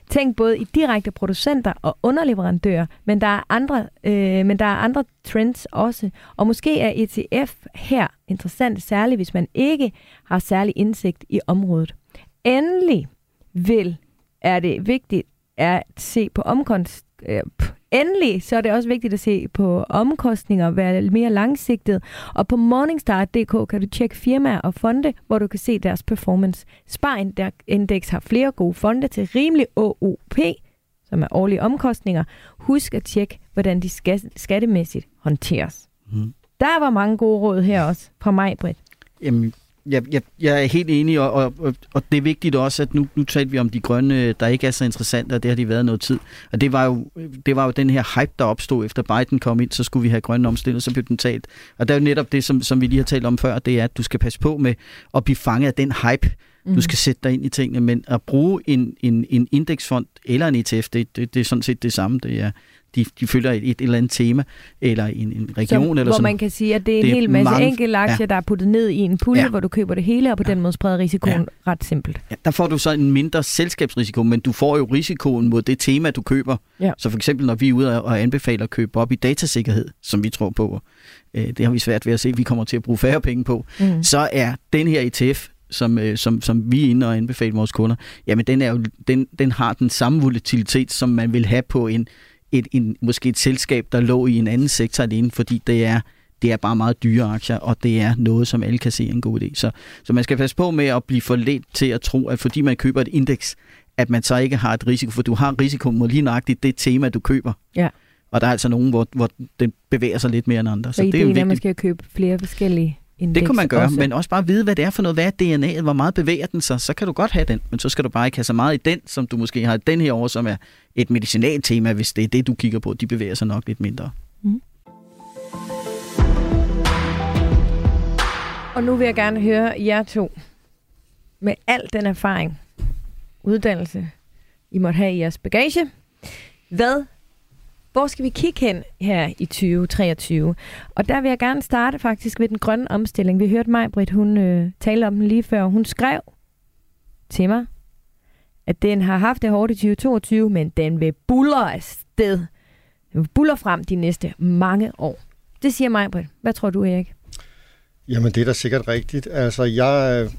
Tænk både i direkte producenter og underleverandører, men der er andre, øh, men der er andre trends også. Og måske er ETF her interessant, særligt hvis man ikke har særlig indsigt i området. Endelig vil er det vigtigt at se på omkost, øh, Endelig så er det også vigtigt at se på omkostninger, være mere langsigtet. Og på Morningstar.dk kan du tjekke firmaer og fonde, hvor du kan se deres performance. Sparindex har flere gode fonde til rimelig OOP, som er årlige omkostninger. Husk at tjekke, hvordan de skat- skattemæssigt håndteres. Mm. Der var mange gode råd her også fra mig, Britt. Jamen, jeg, jeg, jeg er helt enig, og, og, og- det er vigtigt også, at nu, nu talte vi om de grønne, der ikke er så interessante, og det har de været noget tid. Og det var jo, det var jo den her hype, der opstod efter Biden kom ind, så skulle vi have grønne omstilling, så blev den talt. Og der er jo netop det, som, som vi lige har talt om før, det er, at du skal passe på med at blive fanget af den hype. Mm. Du skal sætte dig ind i tingene, men at bruge en, en, en indeksfond eller en ETF, det, det, det er sådan set det samme. Det er, de, de følger et, et eller andet tema, eller en, en region, Som, eller hvor sådan man kan sige, at det er en Det er hel masse mange- enkelte aktier, der er puttet ned i en pulje, Ja. hvor du køber det hele, og på den måde spreder risikoen ret simpelt. Ja, der får du så en mindre selskabsrisiko, men du får jo risikoen mod det tema, du køber. Ja. Så for eksempel, når vi er ude og anbefaler at købe op i datasikkerhed, som vi tror på, øh, det har vi svært ved at se, vi kommer til at bruge færre penge på, Mm. så er den her ETF, som, øh, som, som vi er inde og anbefaler vores kunder, jamen den, er jo, den, den har den samme volatilitet, som man vil have på en, et, en, måske et selskab, der lå i en anden sektor alene, fordi det er, det er bare meget dyre aktier, og det er noget, som alle kan se er en god idé. Så, så man skal passe på med at blive forledt til at tro, at fordi man køber et indeks, at man så ikke har et risiko, for du har risiko mod lige nøjagtigt det tema, du køber. Ja. Og der er altså nogen, hvor, hvor den bevæger sig lidt mere end andre. Så, Så det er jo ideen er, at man vigtigt. skal købe flere forskellige indeks Det kan man gøre, også. men også bare vide, hvad det er for noget. Hvad er DNA'et? Hvor meget bevæger den sig? Så kan du godt have den, men så skal du bare ikke have så meget i den, som du måske har i den her år, som er et medicinaltema, hvis det er det, du kigger på. De bevæger sig nok lidt mindre. Og nu vil jeg gerne høre jer to, med al den erfaring, uddannelse, I måtte have i jeres bagage. Hvad, hvor skal vi kigge hen her i 2023? Og der vil jeg gerne starte faktisk ved den grønne omstilling. Vi hørte mig, Britt, hun øh, talte om den lige før. Hun skrev til mig, at den har haft det hårdt i 2022, men den vil buller afsted. Den vil buller frem de næste mange år. Det siger mig, Britt. Hvad tror du, Erik? Jamen, det er da sikkert rigtigt. Altså, jeg øh,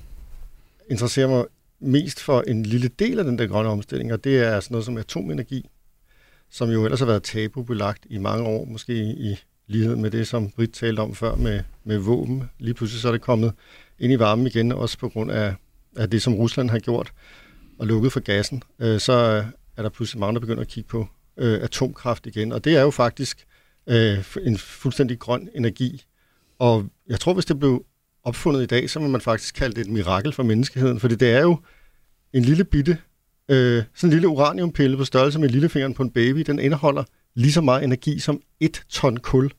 interesserer mig mest for en lille del af den der grønne omstilling, og det er sådan noget som atomenergi, som jo ellers har været tabubelagt i mange år, måske i lighed med det, som Britt talte om før med, med våben. Lige pludselig så er det kommet ind i varmen igen, også på grund af, af det, som Rusland har gjort og lukket for gassen. Øh, så er der pludselig mange, der begynder at kigge på øh, atomkraft igen, og det er jo faktisk øh, en fuldstændig grøn energi, og jeg tror, hvis det blev opfundet i dag, så vil man faktisk kalde det et mirakel for menneskeheden, fordi det er jo en lille bitte, øh, sådan en lille uraniumpille på størrelse med lillefingeren på en baby. Den indeholder lige så meget energi som et ton kul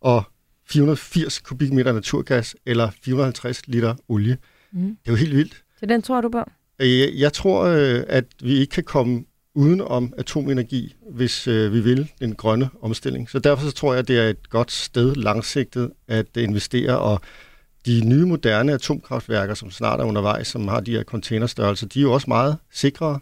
og 480 kubikmeter naturgas eller 450 liter olie. Mm. Det er jo helt vildt. Så den tror du på? Øh, Jeg, jeg tror, øh, at vi ikke kan komme uden om atomenergi, hvis øh, vi vil den grønne omstilling. Så derfor så tror jeg, at det er et godt sted langsigtet at investere, og de nye moderne atomkraftværker, som snart er undervejs, som har de her containerstørrelser, de er jo også meget sikre,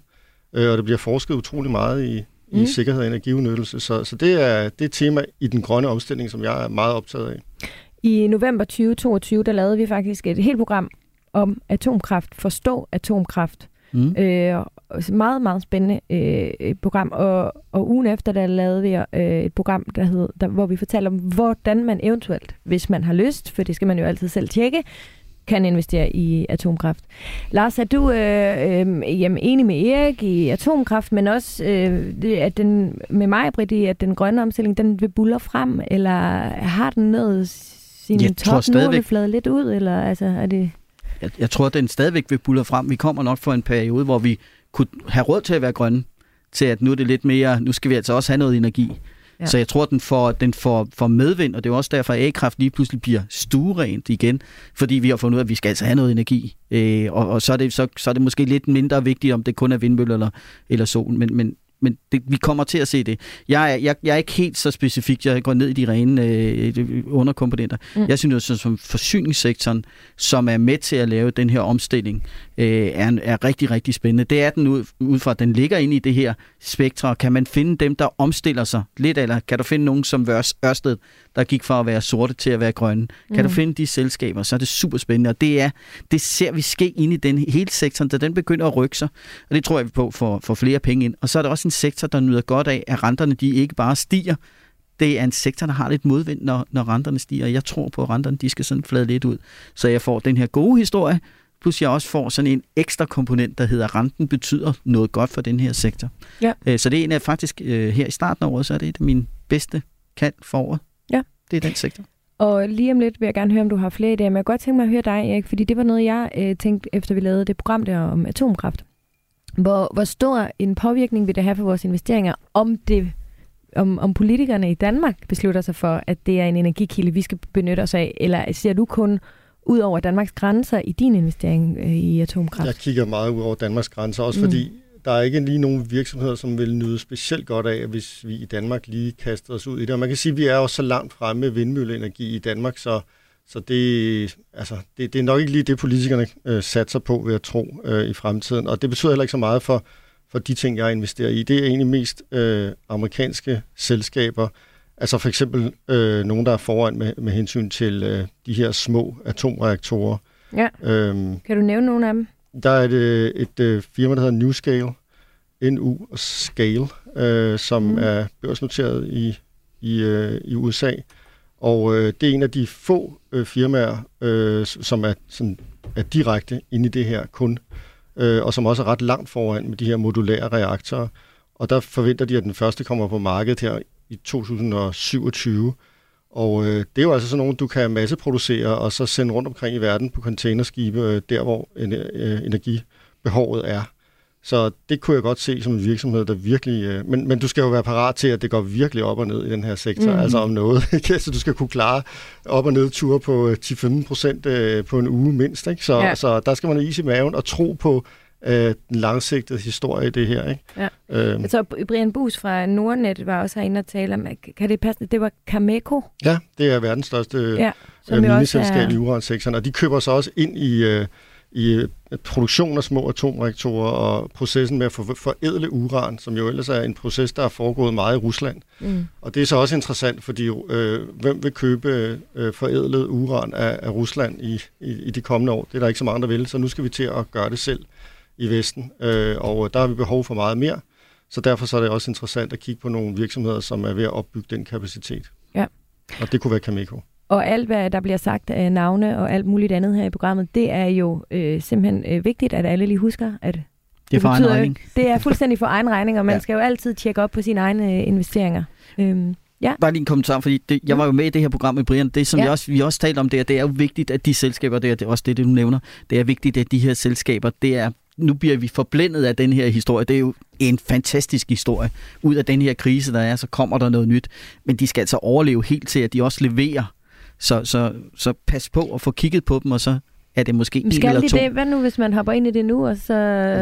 øh, og der bliver forsket utrolig meget i, mm. i sikkerhed og energiudnyttelse. Så, så det, er, det er et tema i den grønne omstilling, som jeg er meget optaget af. I november 2022, der lavede vi faktisk et helt program om atomkraft, forstå atomkraft. Mm. Øh, meget, meget spændende øh, program. Og, og ugen efter, der lavede vi øh, et program, der hed, der, hvor vi fortalte om, hvordan man eventuelt, hvis man har lyst, for det skal man jo altid selv tjekke, kan investere i atomkraft. Lars, er du øh, øh, jamen, enig med Erik i atomkraft, men også øh, det, at den, med mig, Britt, at den grønne omstilling, den vil bulle frem, eller har den noget sin jeg top nu, flade lidt ud, eller altså, er det... Jeg, jeg tror, at den stadigvæk vil bulle frem. Vi kommer nok for en periode, hvor vi kunne have råd til at være grønne, til at nu er det lidt mere, nu skal vi altså også have noget energi. Ja. Så jeg tror, den får, den får, får medvind, og det er også derfor, at A-kraft lige pludselig bliver stuerent igen, fordi vi har fundet ud af, at vi skal altså have noget energi. Øh, og og så, er det, så, så er det måske lidt mindre vigtigt, om det kun er vindmøller eller, eller sol, men, men, men det, vi kommer til at se det. Jeg er, jeg, jeg er ikke helt så specifik. Jeg går ned i de rene øh, underkomponenter. Mm. Jeg synes, at som forsyningssektoren, som er med til at lave den her omstilling, øh, er, er rigtig, rigtig spændende. Det er den ud, ud fra, at den ligger inde i det her spektre. Kan man finde dem, der omstiller sig lidt, eller kan du finde nogen som Ørsted, der gik fra at være sorte til at være grønne? Kan mm. du finde de selskaber, så er det super spændende. Og det, er, det ser vi ske ind i den hele sektoren, da den begynder at rykke sig. Og det tror jeg på for, for flere penge ind. Og så er der også en sektor, der nyder godt af, at renterne de ikke bare stiger, det er en sektor, der har lidt modvind, når, når renterne stiger. Jeg tror på, at renterne de skal sådan flade lidt ud. Så jeg får den her gode historie, plus jeg også får sådan en ekstra komponent, der hedder, at renten betyder noget godt for den her sektor. Ja. Øh, så det er en af faktisk øh, her i starten af året, så er det et af mine bedste kant for året. Det er den sektor. Og lige om lidt vil jeg gerne høre, om du har flere idéer, men jeg kan godt tænke mig at høre dig, Erik, fordi det var noget, jeg øh, tænkte, efter vi lavede det program der om atomkraft. Hvor, hvor stor en påvirkning vil det have for vores investeringer, om det om, om politikerne i Danmark beslutter sig for, at det er en energikilde, vi skal benytte os af, eller ser du kun ud over Danmarks grænser i din investering øh, i atomkraft? Jeg kigger meget ud over Danmarks grænser, også mm. fordi der er ikke lige nogen virksomheder, som vil nyde specielt godt af, hvis vi i Danmark lige kaster os ud i det. Og man kan sige, at vi er jo så langt fremme med vindmølleenergi i Danmark, så, så det, altså, det, det er nok ikke lige det, politikerne øh, satser på, ved at tro øh, i fremtiden. Og det betyder heller ikke så meget for, for de ting, jeg investerer i. Det er egentlig mest øh, amerikanske selskaber, altså for eksempel øh, nogen, der er foran med, med hensyn til øh, de her små atomreaktorer. Ja. Øhm, kan du nævne nogle af dem? Der er et, et, et øh, firma, der hedder NuScale, NU Scale, øh, som mm. er børsnoteret i, i, øh, i USA. Og øh, det er en af de få øh, firmaer, øh, som er, sådan, er direkte inde i det her kun øh, og som også er ret langt foran med de her modulære reaktorer. Og der forventer de, at den første kommer på markedet her i 2027. Og øh, det er jo altså sådan nogle, du kan masseproducere og så sende rundt omkring i verden på containerskibe, øh, der hvor øh, energibehovet er. Så det kunne jeg godt se som en virksomhed, der virkelig... Øh, men, men du skal jo være parat til, at det går virkelig op og ned i den her sektor, mm. altså om noget. Ikke? Så du skal kunne klare op- og ned ture på 10-15 procent øh, på en uge mindst. Ikke? Så, ja. så der skal man have is i maven og tro på øh, den langsigtede historie i det her. Ikke? Ja. Øhm. Så Brian Bus fra Nordnet var også herinde og tale om, kan det passe, det var Cameco? Ja, det er verdens største ja, øh, miniselskab er... i uransektoren, og de køber så også ind i... Øh, i øh, produktion af små atomreaktorer og processen med at for, forædle uran, som jo ellers er en proces, der er foregået meget i Rusland. Mm. Og det er så også interessant, fordi øh, hvem vil købe øh, forædlet uran af, af Rusland i, i, i de kommende år? Det er der ikke så mange, der vil, så nu skal vi til at gøre det selv i Vesten, øh, og der har vi behov for meget mere. Så derfor så er det også interessant at kigge på nogle virksomheder, som er ved at opbygge den kapacitet. Ja. Og det kunne være Cameco. Og alt, hvad der bliver sagt af navne og alt muligt andet her i programmet, det er jo øh, simpelthen øh, vigtigt, at alle lige husker, at det, det, for betyder, egen regning. det er fuldstændig for egen regning, og man ja. skal jo altid tjekke op på sine egne øh, investeringer. Øhm, ja. Bare lige en kommentar, fordi det, jeg var jo med i det her program med Brian. Det, som ja. jeg også, vi også talte om der, det er jo vigtigt, at de selskaber, det er, det er også det, det, du nævner, det er vigtigt, at de her selskaber, det er nu bliver vi forblændet af den her historie. Det er jo en fantastisk historie. Ud af den her krise, der er, så kommer der noget nyt. Men de skal altså overleve helt til, at de også leverer så, så, så pas på at få kigget på dem, og så er det måske en Skal eller de to. det? Hvad nu, hvis man hopper ind i det nu, og så...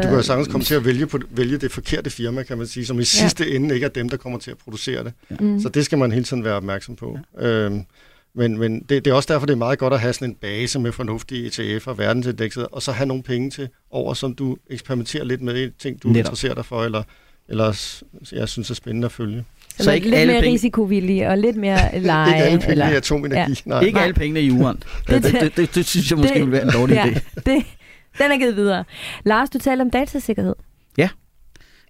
Du kan jo sagtens komme til at vælge, på, vælge det forkerte firma, kan man sige, som i sidste ende ikke er dem, der kommer til at producere det. Mm. Så det skal man hele tiden være opmærksom på. Øhm, men men det, det er også derfor, det er meget godt at have sådan en base med fornuftige ETF'er, verdensindekset, og så have nogle penge til over, som du eksperimenterer lidt med i ting, du Netop. interesserer dig for, eller, eller jeg synes er spændende at følge. Så, Så ikke lidt alle mere penge- risikovillig og lidt mere leje. ikke alle penge eller... i atomenergi. Ja. Nej. Ikke alle pengene i uren. Det- Det, det, det, det synes jeg måske det- vil være en dårlig ja, idé. det, den er givet videre. Lars, du talte om datasikkerhed.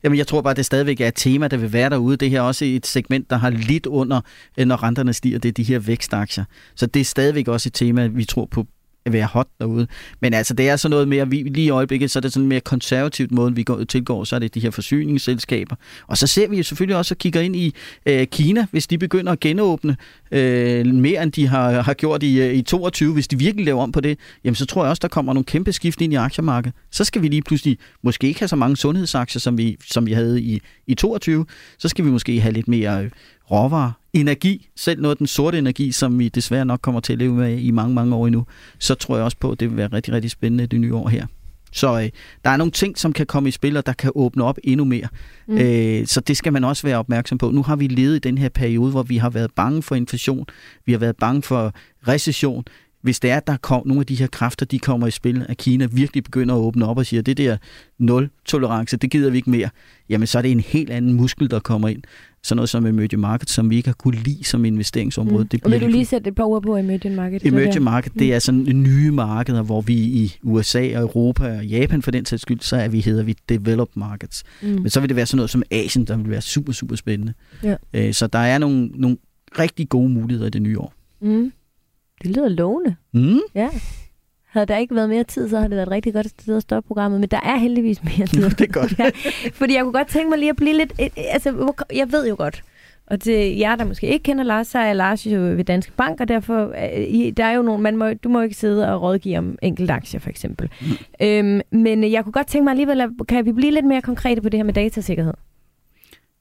Jamen, jeg tror bare, det stadigvæk er et tema, der vil være derude. Det her er også et segment, der har lidt under, øh, når renterne stiger, det er de her vækstaktier. Så det er stadigvæk også et tema, vi tror på være hot derude. Men altså, det er så noget mere, vi, lige i øjeblikket, så er det sådan en mere konservativt måde, vi går, tilgår, så er det de her forsyningsselskaber. Og så ser vi jo selvfølgelig også og kigger ind i øh, Kina, hvis de begynder at genåbne øh, mere, end de har, har gjort i, øh, i 22. Hvis de virkelig laver om på det, jamen så tror jeg også, der kommer nogle kæmpe skift ind i aktiemarkedet. Så skal vi lige pludselig måske ikke have så mange sundhedsaktier, som vi, som vi havde i, i 22. Så skal vi måske have lidt mere øh, råvarer, energi, selv noget af den sorte energi, som vi desværre nok kommer til at leve med i mange, mange år endnu. Så tror jeg også på, at det vil være rigtig, rigtig spændende det nye år her. Så øh, der er nogle ting, som kan komme i spil, og der kan åbne op endnu mere. Mm. Øh, så det skal man også være opmærksom på. Nu har vi levet i den her periode, hvor vi har været bange for inflation, vi har været bange for recession. Hvis det er, at der kom, nogle af de her kræfter, de kommer i spil, at Kina virkelig begynder at åbne op og siger, det der nul-tolerance, det gider vi ikke mere, jamen så er det en helt anden muskel, der kommer ind. Sådan noget som emerging market, som vi ikke har kunne lide som investeringsområde. Det Og vil du lige sætte et par ord på emerging market? Emerging market, det er sådan nye markeder, hvor vi i USA og Europa og Japan for den sags skyld, så er vi, hedder vi developed markets. Mm. Men så vil det være sådan noget som Asien, der vil være super, super spændende. Ja. Øh, Så der er nogle, nogle rigtig gode muligheder i det nye år. Mm. Det lyder lovende. Mm? Ja. Havde der ikke været mere tid, så havde det været et rigtig godt sted at stoppe programmet. Men der er heldigvis mere tid. det er godt. ja, fordi jeg kunne godt tænke mig lige at blive lidt... et- Altså, hvor- jeg ved jo godt, og til jer, der måske ikke kender Lars, så er Lars jo ved Danske Bank, og derfor øh, der er jo nogle, man må, du må ikke sidde og rådgive om enkelte aktier, for eksempel. Mm. Øhm, men øh, jeg kunne godt tænke mig alligevel, kan vi blive lidt mere konkrete på det her med datasikkerhed?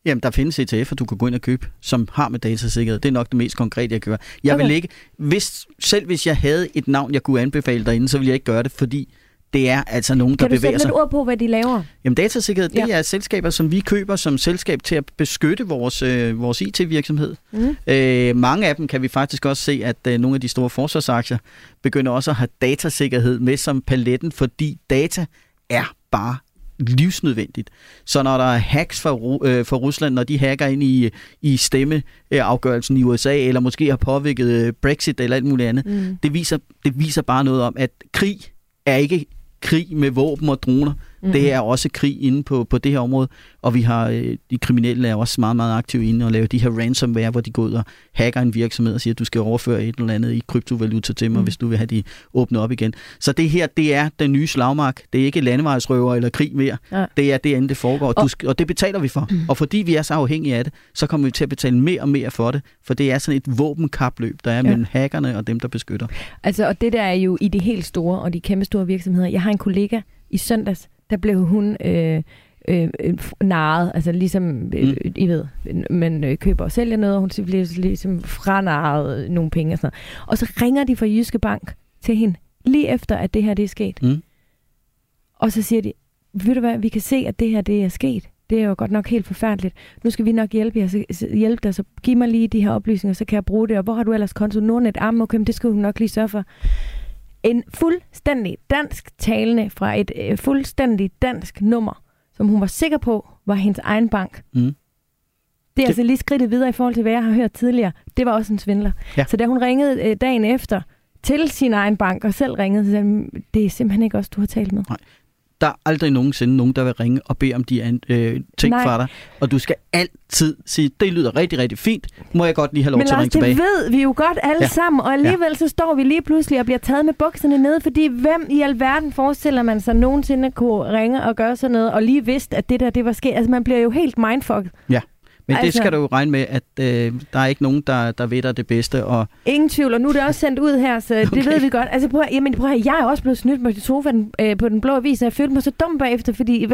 Jamen, der findes ETF'er, du kan gå ind og købe, som har med datasikkerhed. Det er nok det mest konkrete, jeg kan gøre. Jeg Okay. vil ikke, hvis, selv hvis jeg havde et navn, jeg kunne anbefale derinde, så ville jeg ikke gøre det, fordi det er altså nogen, der Kan du bevæger sætte sig. lidt ord på, hvad de laver? Jamen datasikkerhed, det Ja. er selskaber, som vi køber som selskab til at beskytte vores, øh, vores IT-virksomhed. Mm. Øh, mange af dem kan vi faktisk også se, at øh, nogle af de store forsvarsaktier begynder også at have datasikkerhed med som paletten, fordi data er bare livsnødvendigt. Så når der er hacks fra, øh, fra Rusland, når de hacker ind i, i stemmeafgørelsen i USA, eller måske har påvirket øh, Brexit eller alt muligt andet, Mm. det viser, det viser bare noget om, at krig er ikke krig med våben og droner. Mm. Det er også krig inde på, på det her område, og vi har øh, de kriminelle er også meget, meget aktive inde og laver de her ransomware, hvor de går ud og hacker en virksomhed og siger, at du skal overføre et eller andet i kryptovaluta til mig, mm. hvis du vil have de åbnet op igen. Så det her, det er den nye slagmark. Det er ikke landevejsrøver eller krig mere. Nej. Det er det, det foregår, og, du og det betaler vi for. Mm. Og fordi vi er så afhængige af det, så kommer vi til at betale mere og mere for det, for det er sådan et våbenkapløb, der er Ja. mellem hackerne og dem, der beskytter. Altså, og det der er jo i de helt store og de kæmpe store virksomheder. Jeg har en kollega i søndags, der blev hun øh, øh, øh, narret, altså ligesom, øh, Mm. I ved, man øh, køber og sælger noget, og hun bliver ligesom franarret nogle penge og sådan noget. Og så ringer de fra Jyske Bank til hende, lige efter, at det her det er sket. Mm. Og så siger de, ved du hvad, vi kan se, at det her det er sket. Det er jo godt nok helt forfærdeligt. Nu skal vi nok hjælpe, jer, så, hjælpe dig, så giv mig lige de her oplysninger, så kan jeg bruge det. Og hvor har du ellers konto? Nordnet, okay, men det skal du nok lige sørge for. En fuldstændig dansk talende fra et øh, fuldstændig dansk nummer, som hun var sikker på, var hendes egen bank. Mm. Det er Det- altså lige skridtet videre i forhold til, hvad jeg har hørt tidligere. Det var også en svindler. Ja. Så da hun ringede øh, dagen efter til sin egen bank, og selv ringede, så sagde hun, det er simpelthen ikke os, du har talt med. Der er aldrig nogensinde nogen, der vil ringe og bede om de an, øh, ting Nej. fra dig. Og du skal altid sige, det lyder rigtig, rigtig fint. Må jeg godt lige have lov Men til at ringe det tilbage? ved vi jo godt alle Ja. ja. sammen, og alligevel så står vi lige pludselig og bliver taget med bukserne nede, fordi hvem i alverden forestiller man sig nogensinde kunne ringe og gøre sådan noget, og lige vidste, at det der, det var sket. Altså, man bliver jo helt mindfucked. Men det altså- skal du jo regne med, at øh, der er ikke nogen, der, der ved dig det bedste. Og Ingen tvivl, og nu er det også sendt ud her, så okay. Det ved vi godt. Altså, prøv, at- jamen, prøv at, jeg er også blevet snydt på sofaen øh, på den blå avis, og jeg følte mig så dum bagefter, fordi,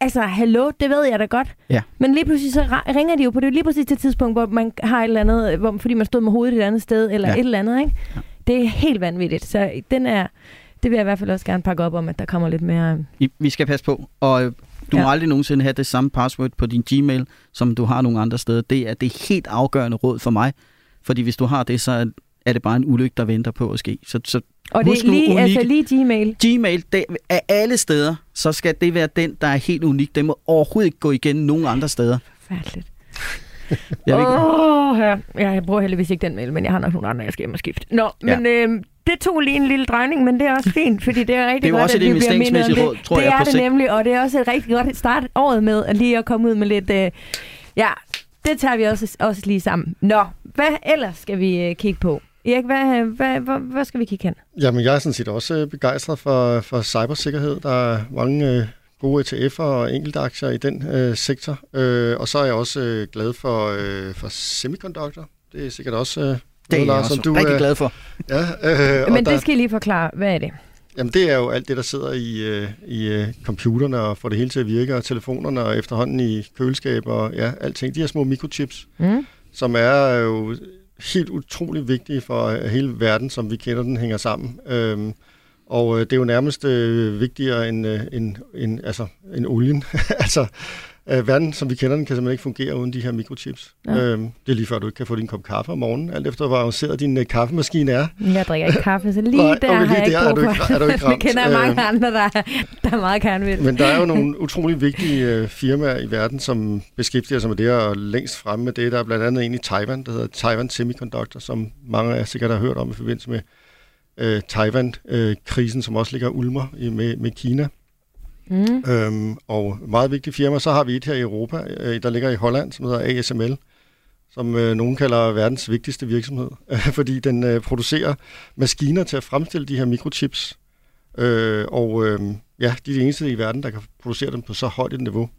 altså, hallo, det ved jeg da godt. Ja. Men lige pludselig så ringer de jo på det lige præcis det tidspunkt, hvor man har et eller andet, hvor, fordi man stod med hovedet et andet sted, eller Ja. et eller andet, ikke? Ja. Det er helt vanvittigt, så den er det vil jeg i hvert fald også gerne pakke op om, at der kommer lidt mere... I- Vi skal passe på, og øh, du ja. må Ja. aldrig nogensinde have det samme password på din Gmail, som du har nogle andre steder. Det er det helt afgørende råd for mig, fordi hvis du har det, så er- det bare en ulykke, der venter på at ske. Så, så Og det er lige, altså lige Gmail. Gmail, det, af alle steder, så skal det være den, der er helt unik. Den må overhovedet ikke gå igen nogen andre steder. Færdeligt. Jeg vil ikke, Åh, ja. Jeg bruger heldigvis ikke den mail, men jeg har nok nogle andre, jeg skal hjem og skifte. Nå, Ja. men øh, det tog lige en lille drejning, men det er også fint, fordi det er rigtig Det er jo godt, også at et vi bliver mindet om investeringsmæssigt det. råd, tror det jeg, er på det sigt. nemlig, og det er også et rigtig godt start året med, at lige at komme ud med lidt... Øh, ja, det tager vi også, også lige sammen. Nå, hvad ellers skal vi øh, kigge på? Erik, hvad, hvad, hvad, hvad skal vi kigge hen? Jamen, jeg er sådan set også øh, begejstret for, for cybersikkerhed. Der er mange øh, gode ETF'er og enkeltaktier i den øh, sektor. Øh, og så er jeg også øh, glad for, øh, for semiconductor. Det er sikkert også øh, det er noget, jeg også du rigtig øh, glad for. Ja, øh, og Men der, det skal I lige forklare. Hvad er det? Jamen, det er jo alt det, der sidder i, øh, i øh, computerne og får det hele til at virke, og telefonerne og efterhånden i køleskaber og ja, alting. De her små mikrochips, Mm? som er jo helt utrolig vigtige for øh, hele verden, som vi kender den, hænger sammen. Øhm, og øh, det er jo nærmest øh, vigtigere end, øh, end, end, altså, end olien. altså, øh, verden, som vi kender den, kan simpelthen ikke fungere uden de her mikrochips. Ja. Øhm, det er lige før, du ikke kan få din kop kaffe om morgenen, alt efter hvor avanceret din øh, kaffemaskine er. Jeg drikker ikke kaffe, så lige Nej, der okay, har lige jeg ikke der er brug for. ikke- er du ikke Vi ramt. kender mange Øh. andre, der, der meget gerne vil. Men der er jo nogle utrolig vigtige øh, firmaer i verden, som beskæftiger sig med det, og længst fremme med det. Der er blandt andet en i Taiwan, der hedder Taiwan Semiconductor, som mange af jer sikkert har hørt om i forbindelse med øh, Taiwan-krisen, som også ligger ulmer i, med, med Kina. Mm. Øhm, og meget vigtige firma. Så har vi et her i Europa, øh, der ligger i Holland, som hedder ASML, som øh, nogen kalder verdens vigtigste virksomhed, fordi den øh, producerer maskiner til at fremstille de her mikrochips. Øh, og øh, ja, de er de eneste i verden, der kan producere dem på så højt et niveau.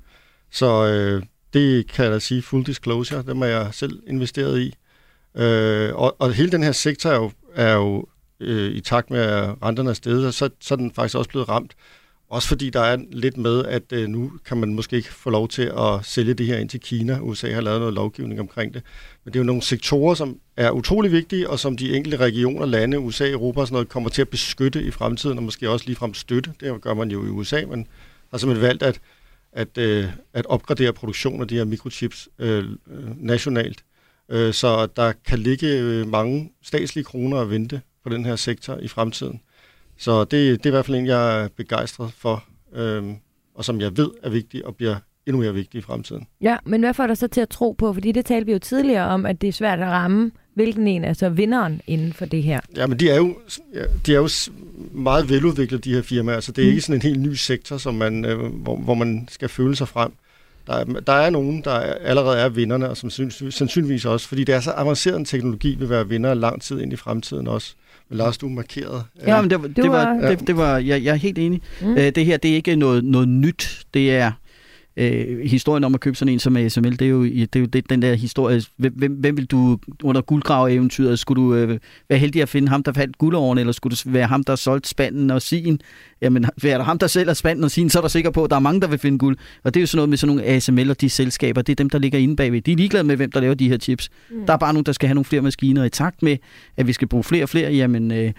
Så øh, det kan jeg da sige full disclosure, dem er jeg selv investeret i. Øh, og, og hele den her sektor er jo, er jo øh, i takt med, at renterne er steget, så, så er den faktisk også blevet ramt. Også fordi der er lidt med, at øh, nu kan man måske ikke få lov til at sælge det her ind til Kina. USA har lavet noget lovgivning omkring det. Men det er jo nogle sektorer, som er utrolig vigtige, og som de enkelte regioner, lande, USA, Europa og sådan noget, kommer til at beskytte i fremtiden, og måske også ligefrem støtte. Det gør man jo i USA, men har simpelthen valgt at, at, øh, at opgradere produktionen af de her mikrochips øh, øh nationalt. Øh, så der kan ligge øh, mange statslige kroner at vente på den her sektor i fremtiden. Så det, det er i hvert fald en, jeg er begejstret for, øhm, og som jeg ved er vigtig og bliver endnu mere vigtig i fremtiden. Ja, men hvad får dig så til at tro på? Fordi det talte vi jo tidligere om, at det er svært at ramme, hvilken en er så vinderen inden for det her. Ja, men de er jo, de er jo meget veludviklede, de her firmaer, så det er Mm. ikke sådan en helt ny sektor, som man, øh, hvor, hvor man skal føle sig frem. Der er, der er nogen, der er, allerede er vinderne, og som sandsyn- sandsynligvis også, fordi det er så avanceret en teknologi, vil være vinder lang tid ind i fremtiden også. Lars, du er markeret. Ja, men det, var- det, Du var, var- det, det var, jeg, jeg er helt enig. Mm. Mm. Øh, det her, det er ikke noget, noget nyt. Det er øh, historien om at købe sådan en som ASML. Det er jo, det er jo det, den der historie. Hvem, hvem, vil du under guldgraveeventyret? Skulle du øh, være heldig at finde ham, der fandt guldåren, eller skulle det være ham, der solgte spanden og sin? Jamen, er der ham, der sælger spanden og sin, så er der sikker på, at der er mange, der vil finde guld. Og det er jo sådan noget med sådan nogle ASML og de selskaber. Det er dem, der ligger inde bagved. De er ligeglade med, hvem der laver de her chips. Mm. Der er bare nogen, der skal have nogle flere maskiner. I takt med, at vi skal bruge flere og flere, jamen... Øh,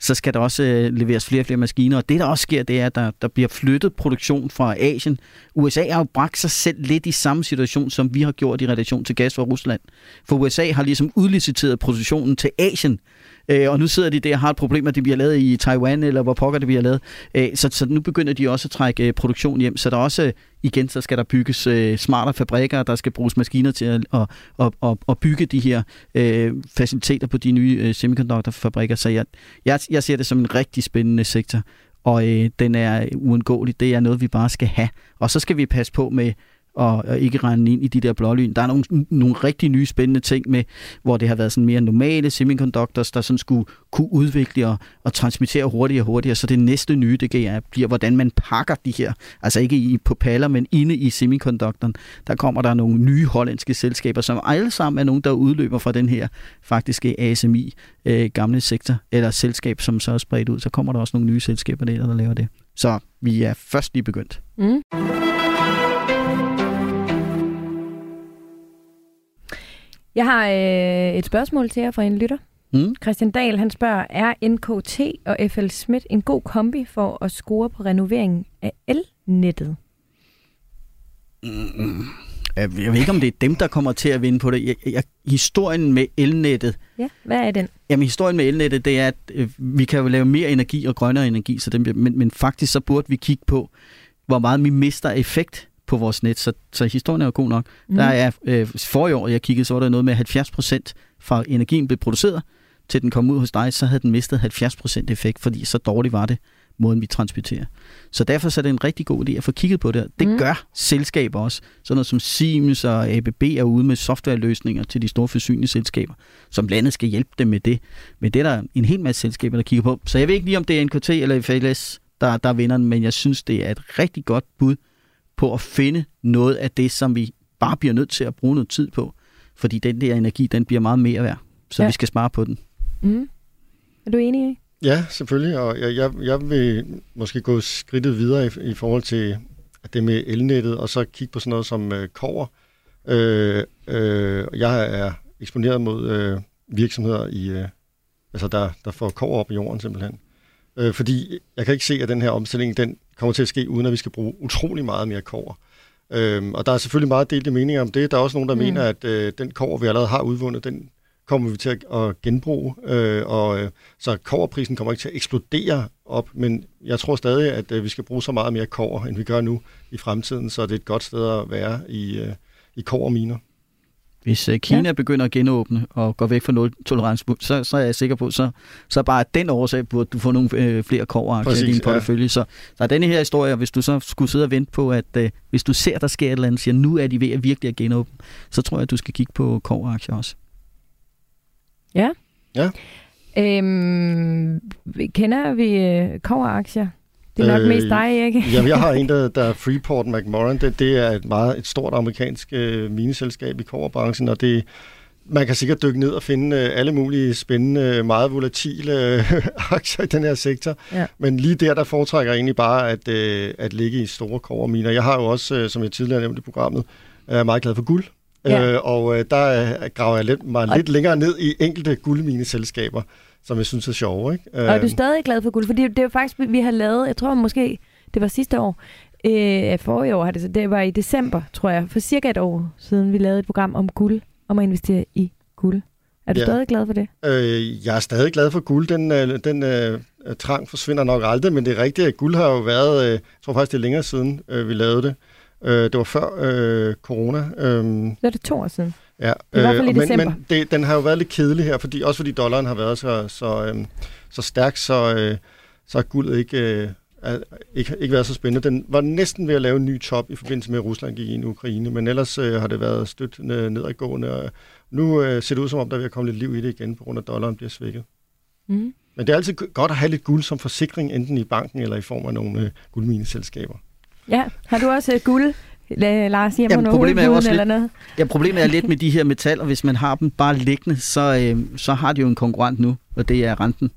så skal der også øh, leveres flere og flere maskiner. Og det, der også sker, det er, at der, der bliver flyttet produktion fra Asien. USA har jo bragt sig selv lidt i samme situation, som vi har gjort i relation til gas fra Rusland. For USA har ligesom udliciteret produktionen til Asien. Øh, og nu sidder de der og har et problem, at det bliver lavet i Taiwan, eller hvor pokker det bliver lavet. Øh, så, så nu begynder de også at trække øh, produktion hjem. Så der er også, igen, så skal der bygges øh, smartere fabrikker, der skal bruges maskiner til at, at, at, at, at bygge de her øh, faciliteter på de nye øh, semiconductor-fabrikker. Så jeg, jeg, jeg ser det som en rigtig spændende sektor, og øh, den er uundgåelig. Det er noget, vi bare skal have. Og så skal vi passe på med og, og ikke rende ind i de der blålyn. Der er nogle, nogle rigtig nye spændende ting med, hvor det har været sådan mere normale semiconductors, der sådan skulle kunne udvikle og, og transmittere hurtigere og hurtigere. Så det næste nye, det bliver, hvordan man pakker de her, altså ikke i, på paller, men inde i semiconductoren. Der kommer der nogle nye hollandske selskaber, som alle sammen er nogen, der udløber fra den her faktiske ASMI øh, gamle sektor, eller selskab, som så er spredt ud. Så kommer der også nogle nye selskaber der, der laver det. Så vi er først lige begyndt. Mm. Jeg har øh, et spørgsmål til jer fra en lytter. Mm. Christian Dahl, han spørger, er NKT og FL Schmidt en god kombi for at score på renoveringen af elnettet? Jeg jeg ved ikke, om det er dem, der kommer til at vinde på det. Jeg, jeg, historien med elnettet, Ja, hvad er den? Jamen historien med elnettet, det er, at øh, vi kan jo lave mere energi og grønnere energi, så bliver- men, men faktisk så burde vi kigge på, hvor meget vi mister effekt på vores net. Så, så historien er jo god nok. Mm. Der er øh, forrige år, jeg kiggede, så var der noget med 70 procent fra energien blev produceret, til den kom ud hos dig, så havde den mistet 70 procent effekt, fordi så dårligt var det, måden vi transporterer. Så derfor så er det en rigtig god idé at få kigget på det. Det Mm. gør selskaber også. Sådan noget som Siemens og ABB er ude med softwareløsninger til de store forsyningsselskaber, som landet skal hjælpe dem med det. Men det er der en hel masse selskaber, der kigger på. Så jeg ved ikke lige, om det er NKT eller FLS, der, der vinder den, men jeg synes, det er et rigtig godt bud på at finde noget af det, som vi bare bliver nødt til at bruge noget tid på. Fordi den der energi, den bliver meget mere værd. Så Ja. vi skal spare på den. Mm. Er du enig i? Ja, selvfølgelig, og jeg, jeg, jeg vil måske gå skridtet videre i, i forhold til det med elnettet, og så kigge på sådan noget som øh, kover. Øh, øh, jeg er eksponeret mod øh, virksomheder, i, øh, altså der, der får kover op i jorden simpelthen. Øh, fordi jeg kan ikke se, at den her omstilling den kommer til at ske, uden at vi skal bruge utrolig meget mere kover. Øhm, og der er selvfølgelig meget delte meninger om det. Der er også nogen, der Mm. mener, at øh, den kover, vi allerede har udvundet, den kommer vi til at, at genbruge. Øh, og, øh, så koverprisen kommer ikke til at eksplodere op, men jeg tror stadig, at øh, vi skal bruge så meget mere kover, end vi gør nu i fremtiden, så det er et godt sted at være i, øh, i koverminer. Hvis øh, Kina ja. begynder at genåbne og går væk fra nul tolerance, så, så er jeg sikker på, så, så bare den årsag burde du få nogle øh, flere koveraktier i din portefølje. Ja. Så der er denne her historie, hvis du så skulle sidde og vente på, at øh, hvis du ser, der sker et eller andet, siger, nu er de ved at virkelig at genåbne, så tror jeg, at du skal kigge på koveraktier også. Ja. Ja. Øhm, kender vi øh, koveraktier? Det er nok Øh, mest dig, ikke? Jamen, jeg har en, der, der er Freeport McMoran. Det, det er et meget et stort amerikansk øh, mineselskab i koverbranchen, og det man kan sikkert dykke ned og finde øh, alle mulige spændende, meget volatile øh, aktier i den her sektor. Ja. Men lige der, der foretrækker jeg egentlig bare at, øh, at ligge i store koverminer. Jeg har jo også, øh, som jeg tidligere nævnte i programmet, er meget glad for guld. Ja. Øh, og øh, der øh, graver jeg lidt, mig Og- lidt længere ned i enkelte guldmineselskaber, som jeg synes er sjove. Ikke? Og er du Øhm, stadig glad for guld? Fordi det er jo faktisk, vi har lavet, jeg tror måske, det var sidste år, øh, forrige år har det, så det var i december, tror jeg, for cirka et år siden, vi lavede et program om guld, om at investere i guld. Er du Ja. stadig glad for det? Øh, jeg er stadig glad for guld. Den, øh, den øh, trang forsvinder nok aldrig, men det er rigtigt, at guld har jo været, øh, jeg tror faktisk, det er længere siden, øh, vi lavede det. Øh, det var før øh, corona. Øh, Så er det to år siden. Ja, i hvert fald i og men, men det, den har jo været lidt kedelig her, fordi, også fordi dollaren har været så, så, øh, så stærk, så, øh, så guldet ikke, øh, er- ikke, ikke været så spændende. Den var næsten ved at lave en ny top i forbindelse med, at Rusland gik ind i Ukraine, men ellers øh, har det været stødt øh, nedadgående. Og nu øh, ser det ud som om, der er ved at komme lidt liv i det igen, på grund af, at dollaren bliver svækket. Mm. Men det er altid godt at have lidt guld som forsikring, enten i banken eller i form af nogle øh, guldmineselskaber. Ja, har du også øh, guld, Lars, hjemme Jamen, på problemet er også eller lidt- noget? Ja, problemet er lidt med de her metaller, hvis man har dem bare liggende, så, øh, så har de jo en konkurrent nu, og det er renten.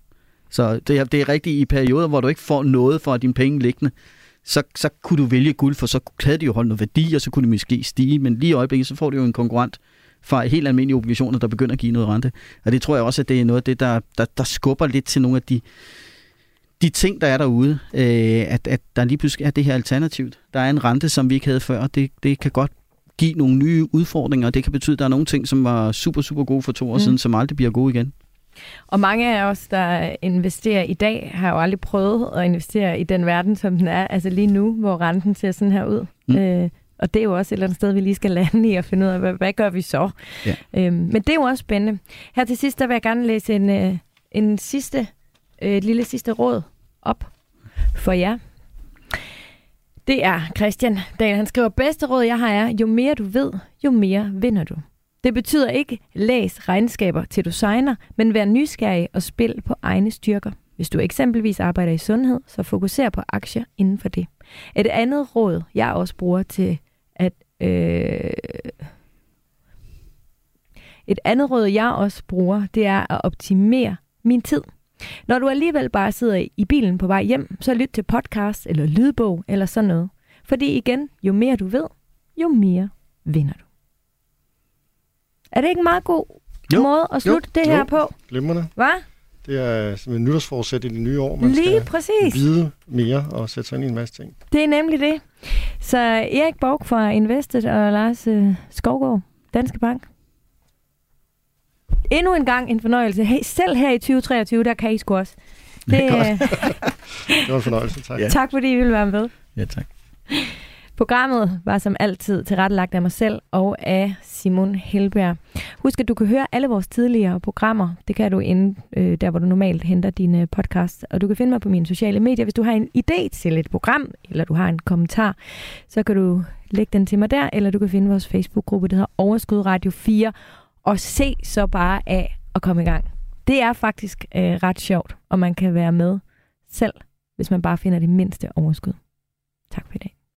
Så det er, det er rigtigt i perioder, hvor du ikke får noget for dine penge liggende, så, så kunne du vælge guld, for så havde de jo holdt noget værdi, og så kunne de måske stige, men lige i øjeblikket, så får du jo en konkurrent fra helt almindelige obligationer, der begynder at give noget rente. Og det tror jeg også, at det er noget af det, der, der, der skubber lidt til nogle af de, de ting, der er derude, øh, at, at der lige pludselig er det her alternativt. Der er en rente, som vi ikke havde før, det, det kan godt give nogle nye udfordringer, og det kan betyde, at der er nogle ting, som var super, super gode for to år Mm. siden, som aldrig bliver gode igen. Og mange af os, der investerer i dag, har jo aldrig prøvet at investere i den verden, som den er, altså lige nu, hvor renten ser sådan her ud. Mm. Mm. Øh, og det er jo også et eller andet sted, vi lige skal lande i og finde ud af, hvad, hvad gør vi så? Ja. Øhm, men det er jo også spændende. Her til sidst, der vil jeg gerne læse en, øh, en sidste, øh, et lille sidste råd op for jer. Det er Christian Dahl. Han skriver, bedste råd jeg har er, jo mere du ved, jo mere vinder du. Det betyder ikke læs regnskaber til du signer, men vær nysgerrig og spil på egne styrker. Hvis du eksempelvis arbejder i sundhed, så fokuser på aktier inden for det. Et andet råd, jeg også bruger til at... Øh, et andet råd, jeg også bruger, det er at optimere min tid. Når du alligevel bare sidder i bilen på vej hjem, så lyt til podcast eller lydbog eller sådan noget. Fordi igen, jo mere du ved, jo mere vinder du. Er det ikke en meget god Jo. måde at slutte Jo. det her Jo. på. Glimrende. Hvad? Det er som en nytårsforsæt i det nye år. Man Lige skal præcis. vide mere og sætte sig ind i en masse ting. Det er nemlig det. Så Erik Borg fra Invested og Lars øh, Skovgaard, Danske Bank. Endnu en gang en fornøjelse. Hey, selv her i 2023, der kan I sgu også. Det, Det er godt. øh, Det var en fornøjelse, tak. Ja. tak fordi I ville være med. Ja, tak. Programmet var som altid tilrettelagt af mig selv og af Simon Helberg. Husk, at du kan høre alle vores tidligere programmer. Det kan du inde øh, der, hvor du normalt henter dine podcasts. Og du kan finde mig på mine sociale medier. Hvis du har en idé til et program, eller du har en kommentar, så kan du lægge den til mig der, eller du kan finde vores Facebook-gruppe, der hedder Overskud Radio 4, og se så bare af at komme i gang. Det er faktisk øh, ret sjovt, og man kan være med selv, hvis man bare finder det mindste overskud. Tak for i dag.